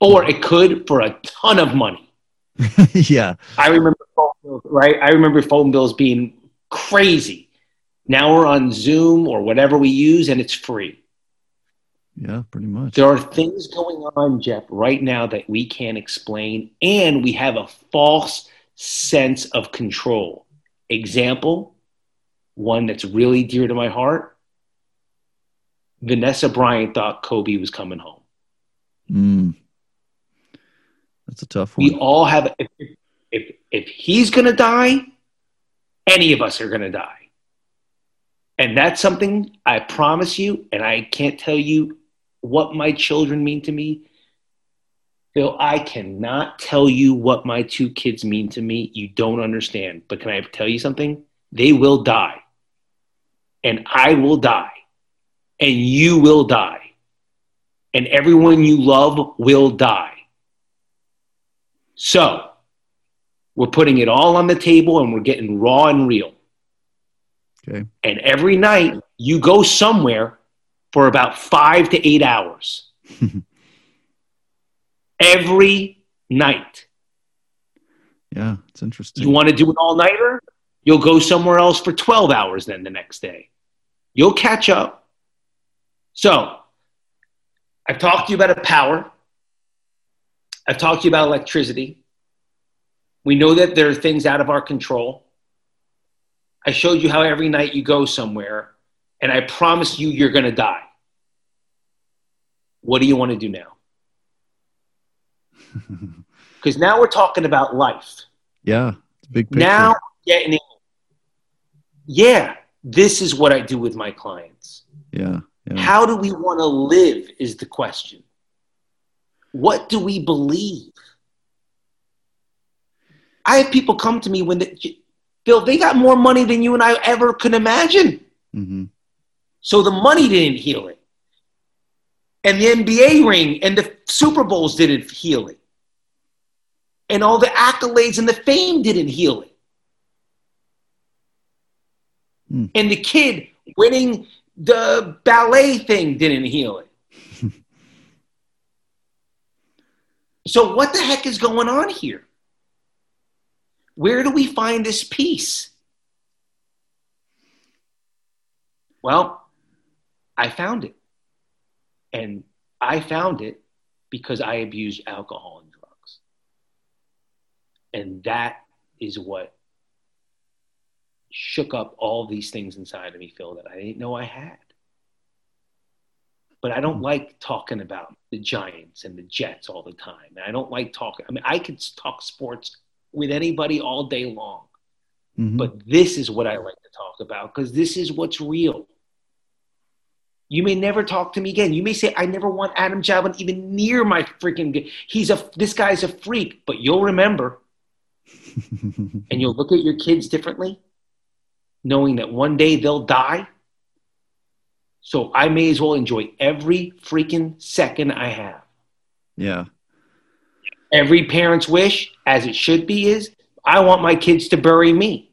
Or it could for a ton of money.
yeah.
I remember phone bills, right? I remember phone bills being crazy. Now we're on Zoom or whatever we use and it's free.
Yeah, pretty much.
There are things going on, Jeff, right now that we can't explain, and we have a false sense of control. Example, one that's really dear to my heart Vanessa Bryant thought Kobe was coming home.
Mm. That's a tough one.
We all have, if, if, if he's going to die, any of us are going to die. And that's something I promise you, and I can't tell you what my children mean to me. Phil, I cannot tell you what my two kids mean to me. You don't understand. But can I tell you something? They will die. And I will die. And you will die. And everyone you love will die. So, we're putting it all on the table and we're getting raw and real.
Okay.
And every night you go somewhere for about five to eight hours. every night.
Yeah, it's interesting.
You want to do an all nighter? You'll go somewhere else for 12 hours then the next day. You'll catch up. So, I've talked to you about a power. I've talked to you about electricity. We know that there are things out of our control. I showed you how every night you go somewhere, and I promise you, you're going to die. What do you want to do now? Because now we're talking about life.
yeah, big picture.
Now, getting in. Yeah, this is what I do with my clients.
yeah, yeah.
How do we want to live is the question. What do we believe? I have people come to me when they, Bill, they got more money than you and I ever could imagine.
hmm
So the money didn't heal it. And the NBA ring and the Super Bowls didn't heal it. And all the accolades and the fame didn't heal it.
Hmm.
And the kid winning the ballet thing didn't heal it. so, what the heck is going on here? Where do we find this peace? Well, I found it. And I found it because I abused alcohol. And that is what shook up all these things inside of me, Phil, that I didn't know I had. But I don't like talking about the Giants and the Jets all the time. And I don't like talking, I mean, I could talk sports with anybody all day long.
hmm
But this is what I like to talk about because this is what's real. You may never talk to me again. You may say, I never want Adam Javelin even near my freaking. g- He's a. This guy's a freak. But you'll remember, and you'll look at your kids differently, knowing that one day they'll die. So I may as well enjoy every freaking second I have.
yeah,
Every parent's wish, as it should be, is I want my kids to bury me.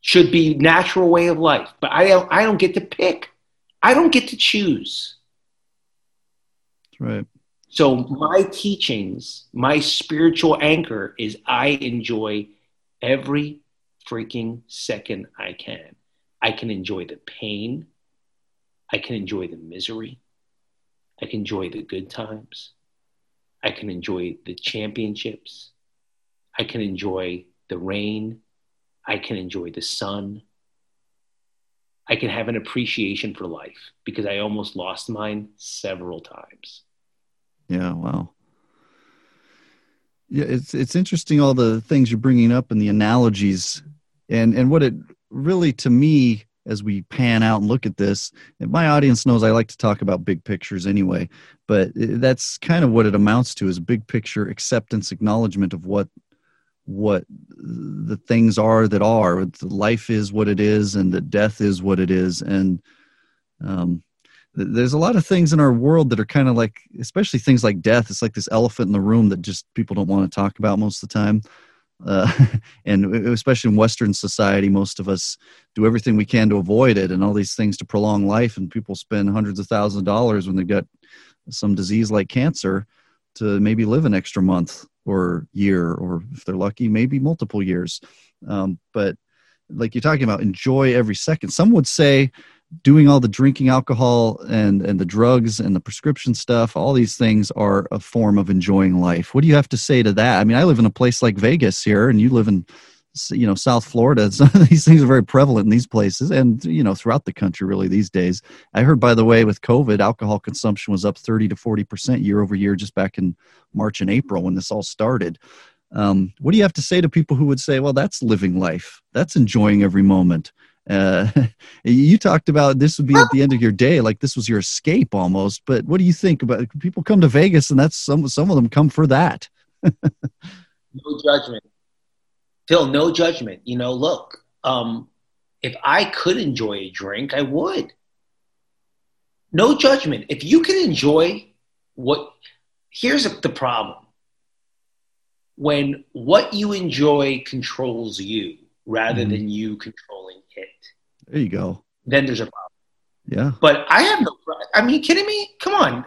Should be natural way of life, but I don't. I don't get to pick. I don't get to choose.
that's right.
So my teachings, my spiritual anchor is I enjoy every freaking second I can. I can enjoy the pain. I can enjoy the misery. I can enjoy the good times. I can enjoy the championships. I can enjoy the rain. I can enjoy the sun. I can have an appreciation for life because I almost lost mine several times.
Yeah, wow. Yeah, it's it's interesting all the things you're bringing up and the analogies, and and what it really to me as we pan out and look at this. My audience knows I like to talk about big pictures anyway, but that's kind of what it amounts to: is big picture acceptance, acknowledgement of what what the things are that are. Life is what it is, and that death is what it is, and um, there's a lot of things in our world that are kind of like especially things like death it's like this elephant in the room that just people don't want to talk about most of the time Uh, and especially in Western society, most of us do everything we can to avoid it and all these things to prolong life. And people spend hundreds of thousands of dollars when they've got some disease like cancer to maybe live an extra month or year, or if they're lucky, maybe multiple years. Um, but like you're talking about, enjoy every second. Some would say doing all the drinking alcohol and and the drugs and the prescription stuff all these things are a form of enjoying life. What do you have to say to that? I mean i live in a place like vegas here and you live in you know south florida. These things are very prevalent in these places and you know throughout the country really these days. I heard by the way with covid alcohol consumption was up 30 to 40 percent year over year just back in march and april when this all started. Um, what do you have to say to people who would say well that's living life. That's enjoying every moment uh, you talked about this would be at the end of your day, like this was your escape almost. But what do you think about people come to Vegas, and that's some some of them come for that.
no judgment, Phil. No judgment. You know, look, um, if I could enjoy a drink, I would. No judgment. If you can enjoy what, here's the problem. When what you enjoy controls you rather mm. than you controlling
there you go.
Then there's a problem.
Yeah.
But I have no. I mean, kidding me? Come on.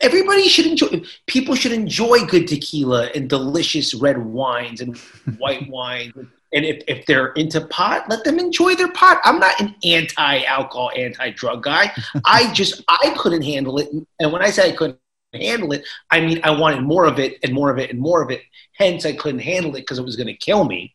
Everybody should enjoy. People should enjoy good tequila and delicious red wines and white wines. And if, if they're into pot, let them enjoy their pot. I'm not an anti-alcohol, anti-drug guy. I just I couldn't handle it. And when I say I couldn't handle it, I mean I wanted more of it and more of it and more of it. Hence, I couldn't handle it because it was going to kill me.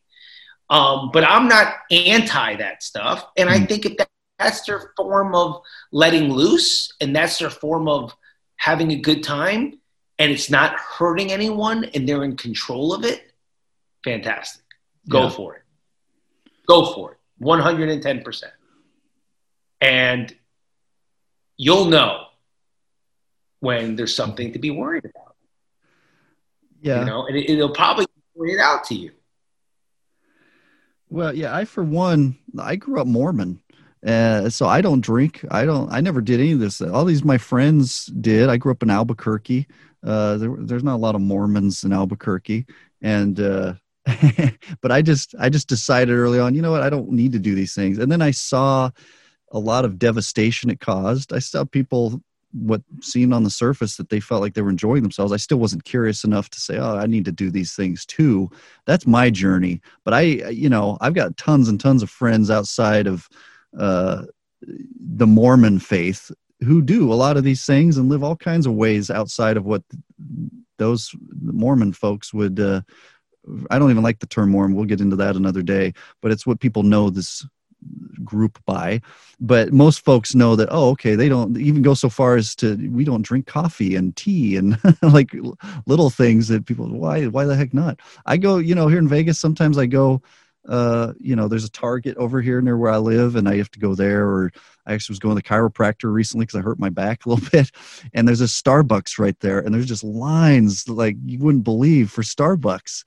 Um, but I'm not anti that stuff. And I hmm. think if that, that's their form of letting loose and that's their form of having a good time and it's not hurting anyone and they're in control of it, fantastic. Go yeah. for it. Go for it. 110%. And you'll know when there's something to be worried about.
Yeah.
You know, and it, will probably point it out to you.
Well, yeah, I for one, I grew up Mormon. Uh, so I don't drink. I don't. I never did any of this. All these my friends did. I grew up in Albuquerque. Uh, there, there's not a lot of Mormons in Albuquerque, and uh, but I just I just decided early on. You know what? I don't need to do these things. And then I saw a lot of devastation it caused. I saw people what seemed on the surface that they felt like they were enjoying themselves. I still wasn't curious enough to say, "Oh, I need to do these things too." That's my journey. But I, you know, I've got tons and tons of friends outside of uh, the Mormon faith who do a lot of these things and live all kinds of ways outside of what those Mormon folks would. Uh, I don't even like the term Mormon. We'll get into that another day. But it's what people know this group by but most folks know that oh okay they don't even go so far as to we don't drink coffee and tea and like little things that people why why the heck not i go you know here in vegas sometimes i go uh, you know, there's a Target over here near where I live, and I have to go there. Or I actually was going to the chiropractor recently because I hurt my back a little bit, and there's a Starbucks right there, and there's just lines like you wouldn't believe for Starbucks.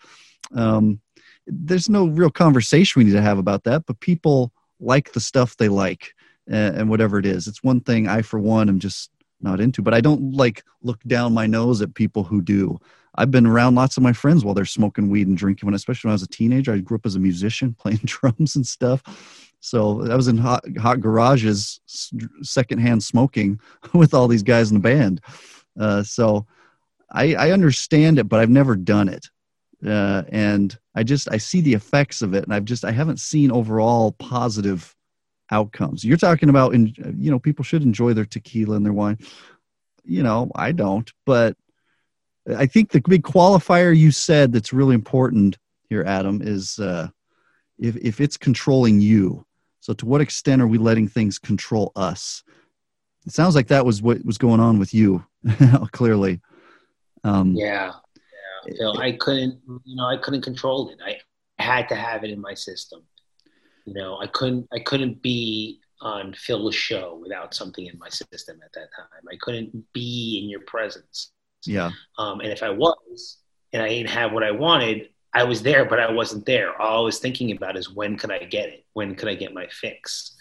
Um, there's no real conversation we need to have about that, but people like the stuff they like and, and whatever it is. It's one thing I, for one, am just not into, but I don't like look down my nose at people who do. I've been around lots of my friends while they're smoking weed and drinking. When, especially when I was a teenager, I grew up as a musician, playing drums and stuff. So I was in hot, hot garages, secondhand smoking with all these guys in the band. Uh, so I, I, understand it, but I've never done it uh, and I just I see the effects of it, and I've just I haven't seen overall positive outcomes. You're talking about, in you know, people should enjoy their tequila and their wine. You know, I don't, but I think the big qualifier you said that's really important here, Adam, is uh, if if it's controlling you. So, to what extent are we letting things control us? It sounds like that was what was going on with you, clearly.
Um, yeah, know, I couldn't, you know, I couldn't control it. I had to have it in my system. You know, I couldn't, I couldn't be on Phil's show without something in my system at that time. I couldn't be in your presence.
Yeah.
Um, and if I was, and I didn't have what I wanted, I was there, but I wasn't there. All I was thinking about is when could I get it? When could I get my fix?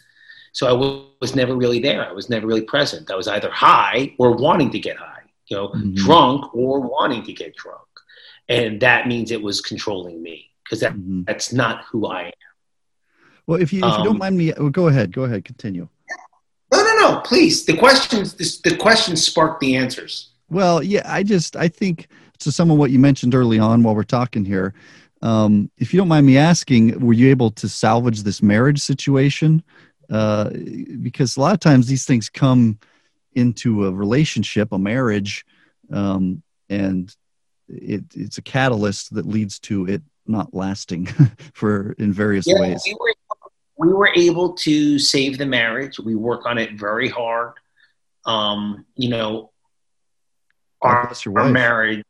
So I w- was never really there. I was never really present. I was either high or wanting to get high, you know, mm-hmm. drunk or wanting to get drunk and that means it was controlling me because that,
Mhm.
that's not who I am.
Well, if you if you don't
Um,
mind me, well, go ahead. Go ahead. Continue.
No, no, no. Please, the questions this, the questions spark the answers.
Well, yeah, I just I think to some of what you mentioned early on while we're talking here. Um, if you don't mind me asking, were you able to salvage this marriage situation? Uh, because a lot of times these things come into a relationship, a marriage, um, and it, it's a catalyst that leads to it not lasting for in various
Yeah,
ways.
we were we were able to save the marriage. We work on it very hard. Um, you know, our, our marriage.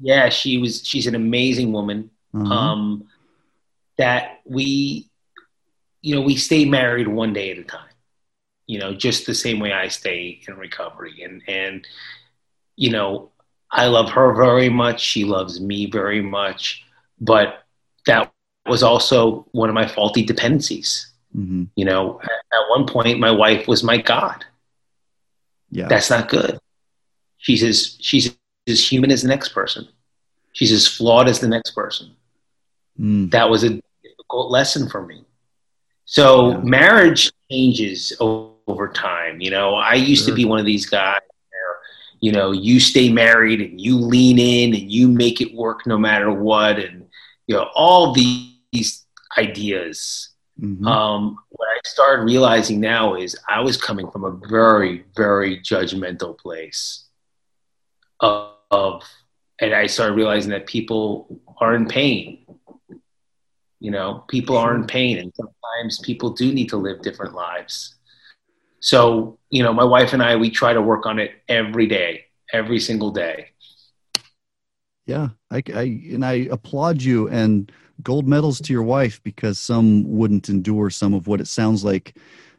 Yeah, she was. She's an amazing woman.
Uh-huh.
um, that we, you know, we stay married one day at a time. You know, just the same way I stay in recovery, and and you know, I love her very much. She loves me very much, but that was also one of my faulty dependencies.
Mhm.
You know, at, at one point, my wife was my god.
Yeah.
That's not good. She's as she's as human as the next person. She's as flawed as the next person
Mm.
that was a difficult lesson for me. So
Yeah.
marriage changes over time. You know, I used
Sure.
to be one of these guys you know, you stay married and you lean in and you make it work no matter what, and you know all these ideas.
Mhm.
Um, what I started realizing now is I was coming from a very, very judgmental place of, of and I started realizing that people are in pain. You know, people are in pain, and sometimes people do need to live different lives. So, you know, my wife and I, we try to work on it every day, every single day.
Yeah, I, I and I applaud you and gold medals to your wife because some wouldn't endure some of what it sounds like.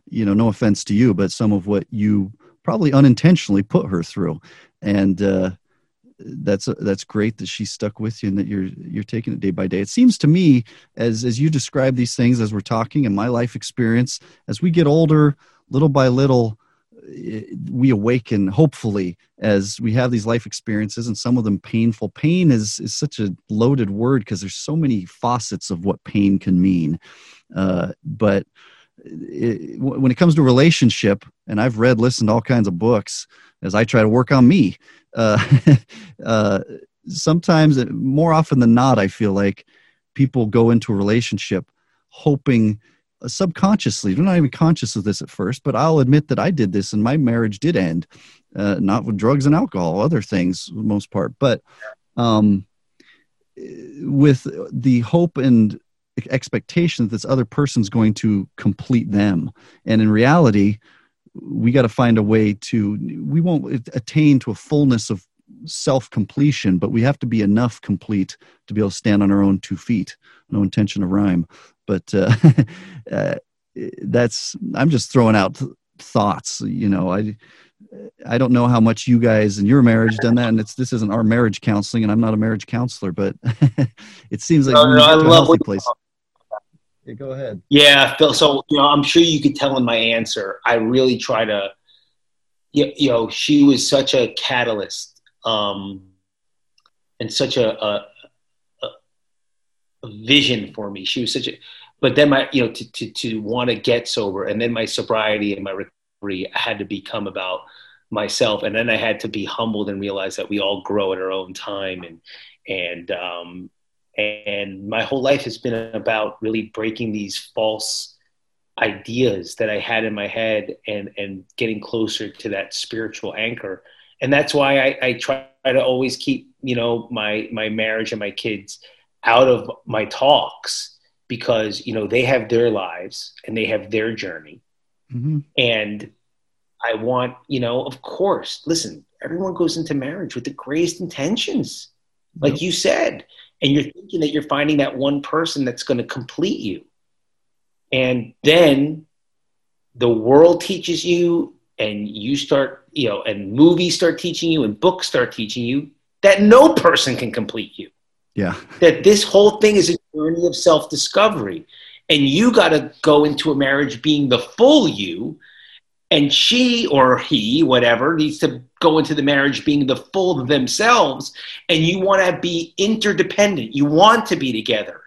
You know, no offense to you, but some of what you probably unintentionally put her through, and uh, that's that's great that she stuck with you and that you're you're taking it day by day. It seems to me as as you describe these things as we're talking and my life experience as we get older, little by little, eh, we awaken hopefully as we have these life experiences and some of them painful. Pain is is such a loaded word because there's so many facets of what pain can mean. Uh, but it, when it comes to relationship and i've read listened to all kinds of books as i try to work on me uh, uh, sometimes more often than not i feel like people go into a relationship hoping subconsciously they're not even conscious of this at first but i'll admit that i did this and my marriage did end uh, not with drugs and alcohol other things for the most part but um, with the hope and expectation that this other person's going to complete them. And in reality we got to find a way to we won't attain to a fullness of self completion but we have to be enough complete to be able to stand on our own two feet no intention of rhyme but uh, uh, that's i'm just throwing out thoughts you know i i don't know how much you guys in your marriage done that and it's this isn't our marriage counseling and i'm not a marriage counselor but it seems like
No,
when
no,
you
I
get to a
love
healthy place yeah, go ahead
Yeah, Phil. So you know, I'm sure you could tell in my answer. I really try to. You, you know, she was such a catalyst, um, and such a, a, a, vision for me. She was such a. But then my, you know, to to to want to get sober, and then my sobriety and my recovery had to become about myself, and then I had to be humbled and realize that we all grow at our own time, and and um, and my whole life has been about really breaking these false ideas that I had in my head and and getting closer to that spiritual anchor. And that's why I, I try to always keep, you know, my my marriage and my kids out of my talks because, you know, they have their lives and they have their journey.
hmm
And I want, you know, of course, listen, everyone goes into marriage with the greatest intentions, like you said. And you're thinking that you're finding that one person that's going to complete you. And then the world teaches you, and you start, you know, and movies start teaching you, and books start teaching you that no person can complete you
yeah
that this whole thing is a journey of self discovery. And you got to go into a marriage being the full you, and she or he, whatever, needs to go into the marriage being the full themselves. And you want to be interdependent, you want to be together.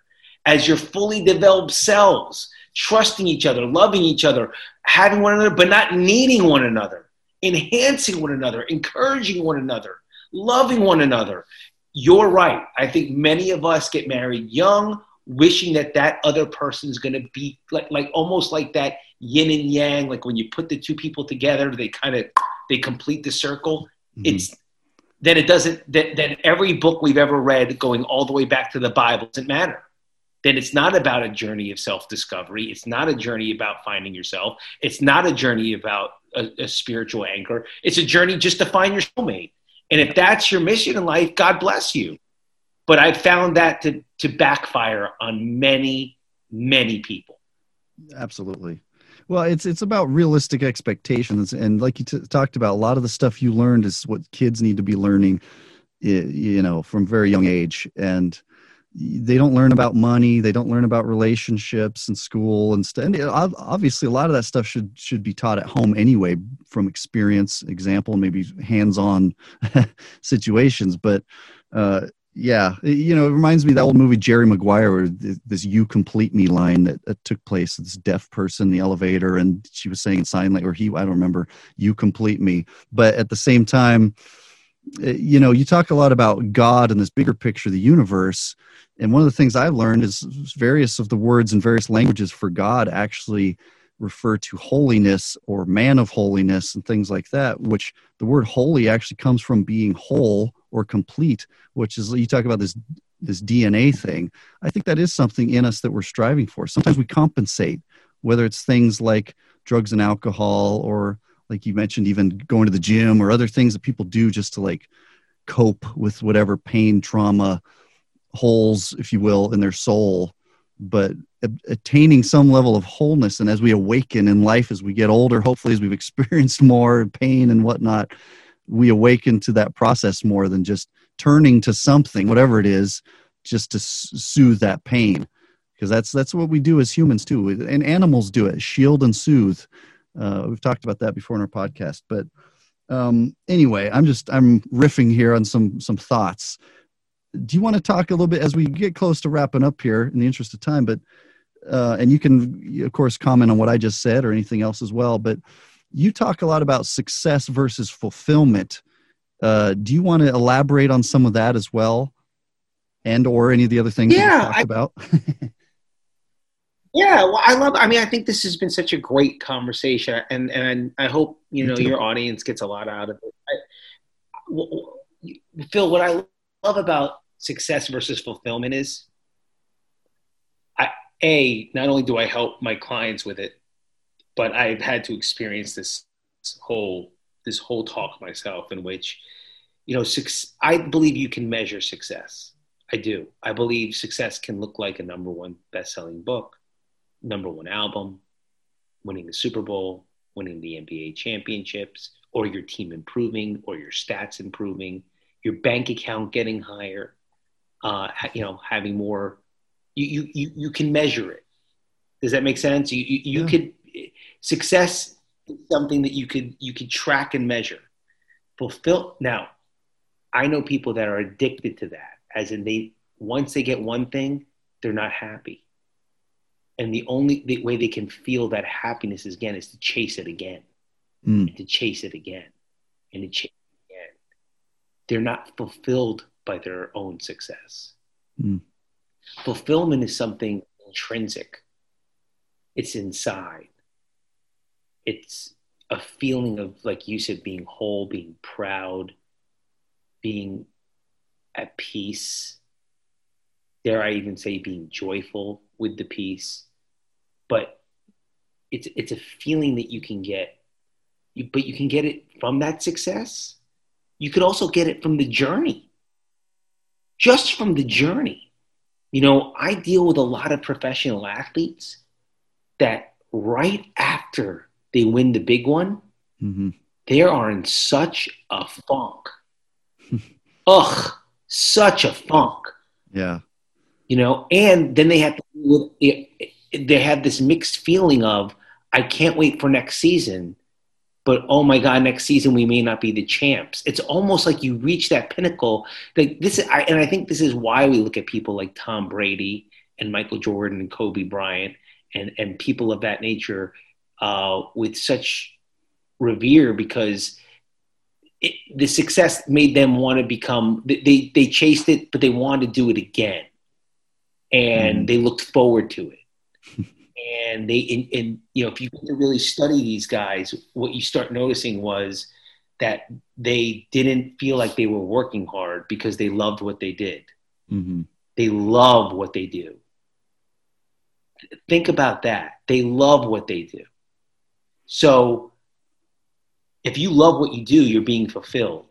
as your fully developed selves, trusting each other, loving each other, having one another, but not needing one another, enhancing one another, encouraging one another, loving one another. You're right. I think many of us get married young, wishing that that other person is going to be like, like almost like that yin and yang. Like when you put the two people together, they kind of they complete the circle. Mm-hmm. It's then it doesn't. Then, then every book we've ever read, going all the way back to the Bible, doesn't matter then it's not about a journey of self discovery. It's not a journey about finding yourself. It's not a journey about a, a, spiritual anchor. It's a journey just to find your soulmate. And if that's your mission in life, God bless you. But I've found that to, to backfire on many, many people.
Absolutely. Well, it's it's about realistic expectations, and like you t- talked about, a lot of the stuff you learned is what kids need to be learning, you know, from very young age. And they don't learn about money they don't learn about relationships in school and stuff and obviously a lot of that stuff should should be taught at home anyway from experience example maybe hands-on situations but uh, yeah you know it reminds me of that old movie jerry maguire where this you complete me line that, that took place this deaf person in the elevator and she was saying in sign language or he i don't remember you complete me. But at the same time you know you talk a lot about god and this bigger picture the universe and one of the things I've learned is various of the words in various languages for God actually refer to holiness or man of holiness and things like that, which the word holy actually comes from being whole or complete, which is you talk about this this DNA thing. I think that is something in us that we're striving for. Sometimes we compensate, whether it's things like drugs and alcohol or like you mentioned, even going to the gym or other things that people do just to like cope with whatever pain, trauma, holes, if you will, in their soul, but attaining some level of wholeness. And as we awaken in life, as we get older, hopefully, as we've experienced more pain and whatnot, we awaken to that process more than just turning to something, whatever it is, just to soothe that pain. Because that's that's what we do as humans too, and animals do it. Shield and soothe. Uh, we've talked about that before in our podcast, but um, anyway, I'm just I'm riffing here on some some thoughts do you want to talk a little bit as we get close to wrapping up here in the interest of time but uh, and you can of course comment on what i just said or anything else as well but you talk a lot about success versus fulfillment. Uh, do you want to elaborate on some of that as well? And or any of the other things yeah, talked I, about?
Yeah well i love i mean i think this has been such a great conversation and and i hope you know your audience gets a lot out of it. I, phil what i love about success versus fulfillment is I, a not only do I help my clients with it, but I've had to experience this whole this whole talk myself in which you know I believe you can measure success. I do. I believe success can look like a number one best-selling book, number one album, winning the Super Bowl, winning the NBA championships, or your team improving, or your stats improving, your bank account getting higher, uh, you know, having more. You, you you can measure it. Does that make sense? You you, you yeah. could success is something that you could you could track and measure. Fulfill now. I know people that are addicted to that, as in they once they get one thing, they're not happy. And the only the way they can feel that happiness again is to chase it again, mm. to chase it again, and to chase it again. They're not fulfilled by their own success. Mm. Fulfillment is something intrinsic, it's inside. It's a feeling of, like you said, being whole, being proud, being at peace. Dare I even say being joyful with the peace? But it's it's a feeling that you can get, but you can get it from that success. You could also get it from the journey just from the journey. You know, I deal with a lot of professional athletes that right after they win the big one, mm-hmm. they are in such a funk. Ugh, such a funk.
Yeah.
You know, and then they have to, they have this mixed feeling of I can't wait for next season but oh my god next season we may not be the champs. It's almost like you reach that pinnacle. Like this is, I, and i think this is why we look at people like tom brady and Michael Jordan and Kobe Bryant and and people of that nature uh, with such revere because it, the success made them want to become they they chased it but they wanted to do it again. And mm. they looked forward to it and they and, and you know if you really study these guys what you start noticing was that they didn't feel like they were working hard because they loved what they did mm-hmm. they love what they do think about that they love what they do so if you love what you do, you're being fulfilled.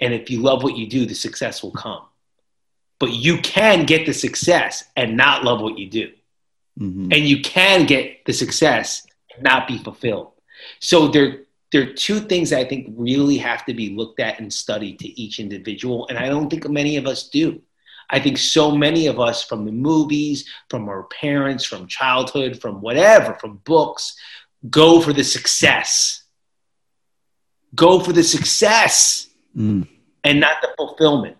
And if you love what you do, the success will come. But you can get the success and not love what you do. Mm-hmm. And you can get the success and not be fulfilled. So there, there are two things that I think really have to be looked at and studied to each individual. And I don't think many of us do. I think so many of us from the movies, from our parents, from childhood, from whatever, from books, go for the success go for the success mm. and not the fulfillment.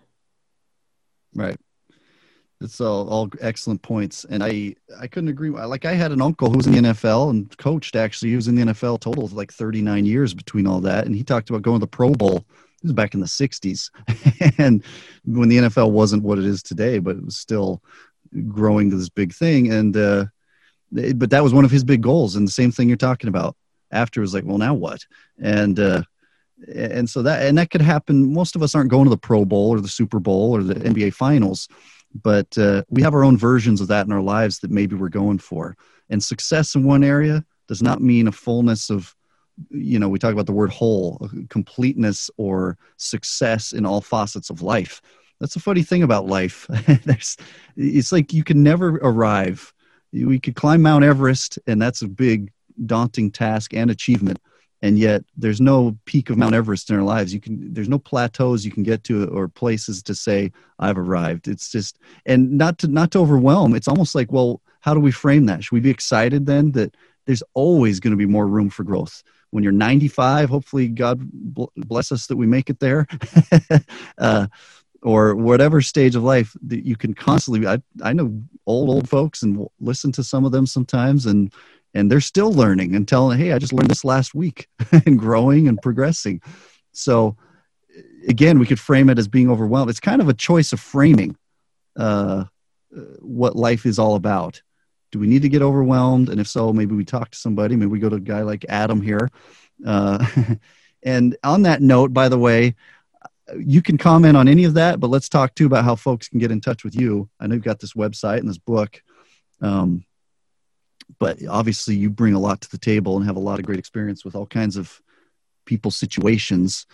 Right. It's all, all excellent points, and I I couldn't agree. Like I had an uncle who was in the NFL and coached. Actually, he was in the NFL total of like 39 years between all that, and he talked about going to the Pro Bowl. This was back in the 60s, and when the NFL wasn't what it is today, but it was still growing to this big thing. And uh, but that was one of his big goals. And the same thing you're talking about after was like, well, now what? And uh, and so that and that could happen most of us aren't going to the pro bowl or the super bowl or the nba finals but uh, we have our own versions of that in our lives that maybe we're going for. And success in one area does not mean a fullness of you know we talk about the word whole completeness or success in all facets of life. That's a funny thing about life. It's like you can never arrive. We could climb mount everest and that's a big daunting task and achievement and yet there's no peak of mount everest in our lives. You can there's no plateaus you can get to or places to say i've arrived. It's just and not to not to overwhelm it's almost like well how do we frame that? Should we be excited then that there's always going to be more room for growth? When you're 95 hopefully god bless us that we make it there. Uh, or whatever stage of life that you can constantly I, I know old old folks and listen to some of them sometimes and and they're still learning and telling hey i just learned this last week and growing and progressing. So again we could frame it as being overwhelmed. It's kind of a choice of framing uh, what life is all about. Do we need to get overwhelmed? And if so maybe we talk to somebody. Maybe we go to a guy like adam here. Uh, and on that note by the way you can comment on any of that but let's talk too about how folks can get in touch with you. I know you've got this website and this book. Um, but obviously you bring a lot to the table and have a lot of great experience with all kinds of people situations.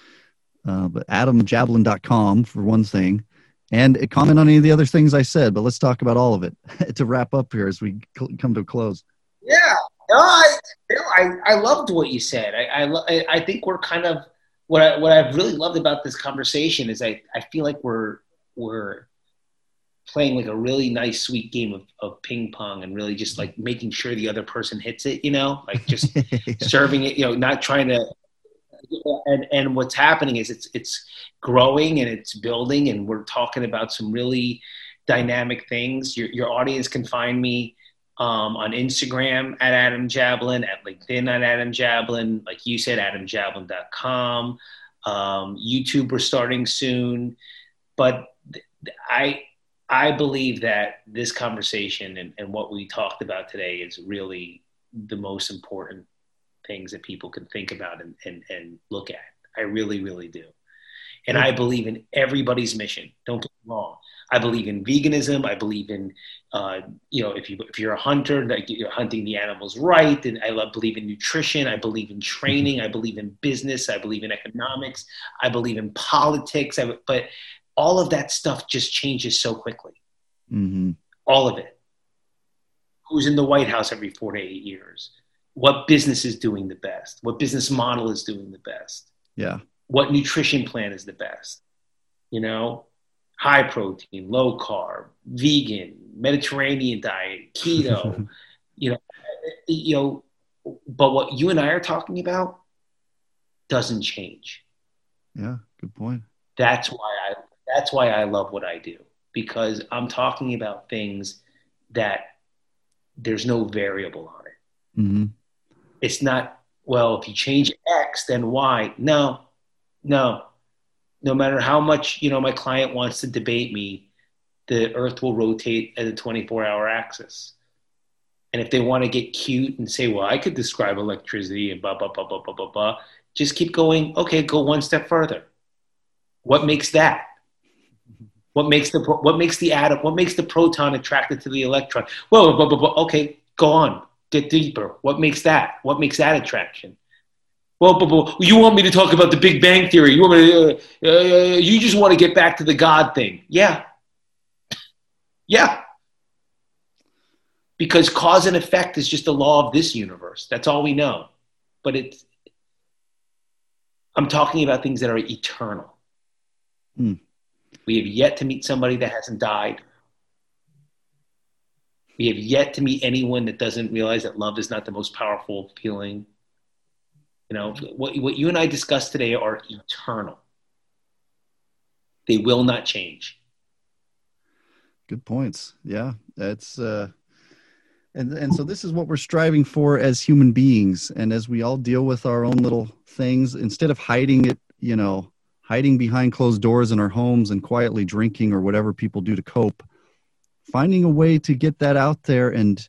Uh, but adamjablin.com for one thing and comment on any of the other things I said, but let's talk about all of it to wrap up here as we come to a close.
Yeah, no, I, I, I loved what you said. I, I, I think we're kind of what I, what I've really loved about this conversation is I, I feel like we're, we're playing like a really nice sweet game of, of ping pong and really just like making sure the other person hits it you know? Like just serving it you know not trying to and and what's happening is it's it's growing and it's building and we're talking about some really dynamic things. Your, your audience can find me um, on instagram at adam jablin at linkedin at adam jablin like you said adamjablin.com um, youtube we're starting soon. But i I believe that this conversation and, and what we talked about today is really the most important things that people can think about and, and, and look at. I really, really do. And I believe in everybody's mission. Don't get me wrong. I believe in veganism. I believe in, uh, you know, if you if you're a hunter, that you're hunting the animals right. And I love, believe in nutrition. I believe in training. I believe in business. I believe in economics. I believe in politics. I, but all of that stuff just changes so quickly. Mm-hmm. All of it. Who's in the White House every four to eight years? What business is doing the best? What business model is doing the best?
Yeah.
What nutrition plan is the best? You know, high protein, low carb, vegan, Mediterranean diet, keto. you know, you know. But what you and I are talking about doesn't change.
Yeah, good point.
That's why I that's why I love what I do because I'm talking about things that there's no variable on it.
hmm
It's not, well, if you change X, then Y. No, no. No matter how much, you know, my client wants to debate me, the earth will rotate at a 24 hour axis. And if they want to get cute and say, well, I could describe electricity and blah, blah, blah, blah, blah, blah, blah, just keep going. Okay, go one step further. What makes that? What makes the what makes the atom? What makes the proton attracted to the electron? Whoa, whoa, okay, go on, get deeper. What makes that? What makes that attraction? Well, but, but you want me to talk about the Big Bang Theory? You want me to, uh, uh, You just want to get back to the God thing? Yeah, yeah. Because cause and effect is just a law of this universe. That's all we know. But it's. I'm talking about things that are eternal.
Hmm.
We have yet to meet somebody that hasn't died. We have yet to meet anyone that doesn't realize that love is not the most powerful feeling. You know, what, what you and I discussed today are eternal. They will not change.
Good points. Yeah, that's uh, and and so this is what we're striving for as human beings, and as we all deal with our own little things, instead of hiding it, you know, hiding behind closed doors in our homes and quietly drinking or whatever people do to cope, finding a way to get that out there and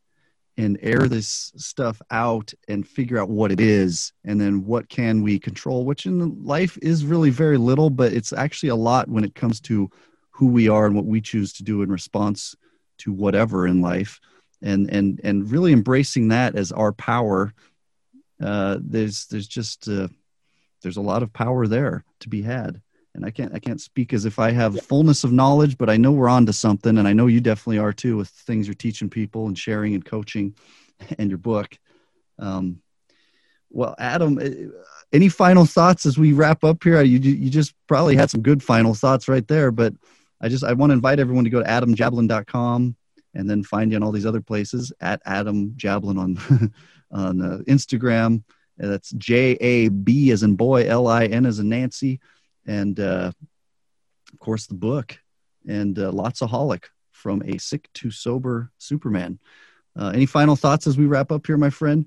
and air this stuff out and figure out what it is and then what can we control which in life is really very little but it's actually a lot when it comes to who we are and what we choose to do in response to whatever in life. And and and really embracing that as our power uh there's there's just uh there's a lot of power there to be had. And i can't i can't speak as if i have fullness of knowledge but i know we're on to something. And i know you definitely are too with things you're teaching people and sharing and coaching and your book. Um well adam eh, any final thoughts as we wrap up here? You you just probably had some good final thoughts right there but I just I want to invite everyone to go to adamjablin.com and then find you on all these other places at Adam Jablin on on uh, Instagram. That's J A B as in boy, L I N as in Nancy, and uh, of course the book and uh, lots of holic from a sick to sober Superman. Uh, any final thoughts as we wrap up here, my friend?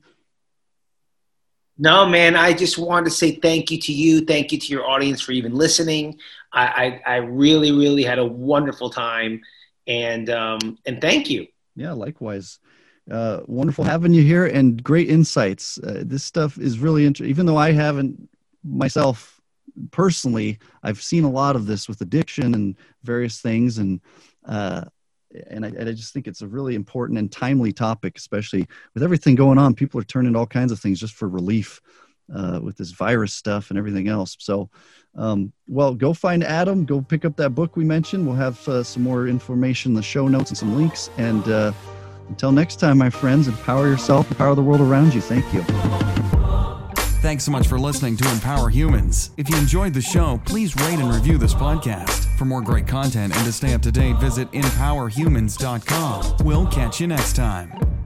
No, man, I just wanted to say thank you to you. Thank you to your audience for even listening. I, I, I really, really had a wonderful time. And, um, and thank you.
Yeah, likewise. Uh, wonderful having you here and great insights. Uh, this stuff is really interesting. Even though I haven't myself personally, I've seen a lot of this with addiction and various things. And, uh, and I, and I, just think it's a really important and timely topic, especially with everything going on. People are turning to all kinds of things just for relief uh, with this virus stuff and everything else. So, um, well, go find Adam. Go pick up that book we mentioned. We'll have uh, some more information in the show notes and some links. And uh, until next time, my friends, empower yourself, empower the world around you. Thank you.
Thanks so much for listening to Empower Humans. If you enjoyed the show, please rate and review this podcast. For more great content and to stay up to date, visit empowerhumans.com. We'll catch you next time.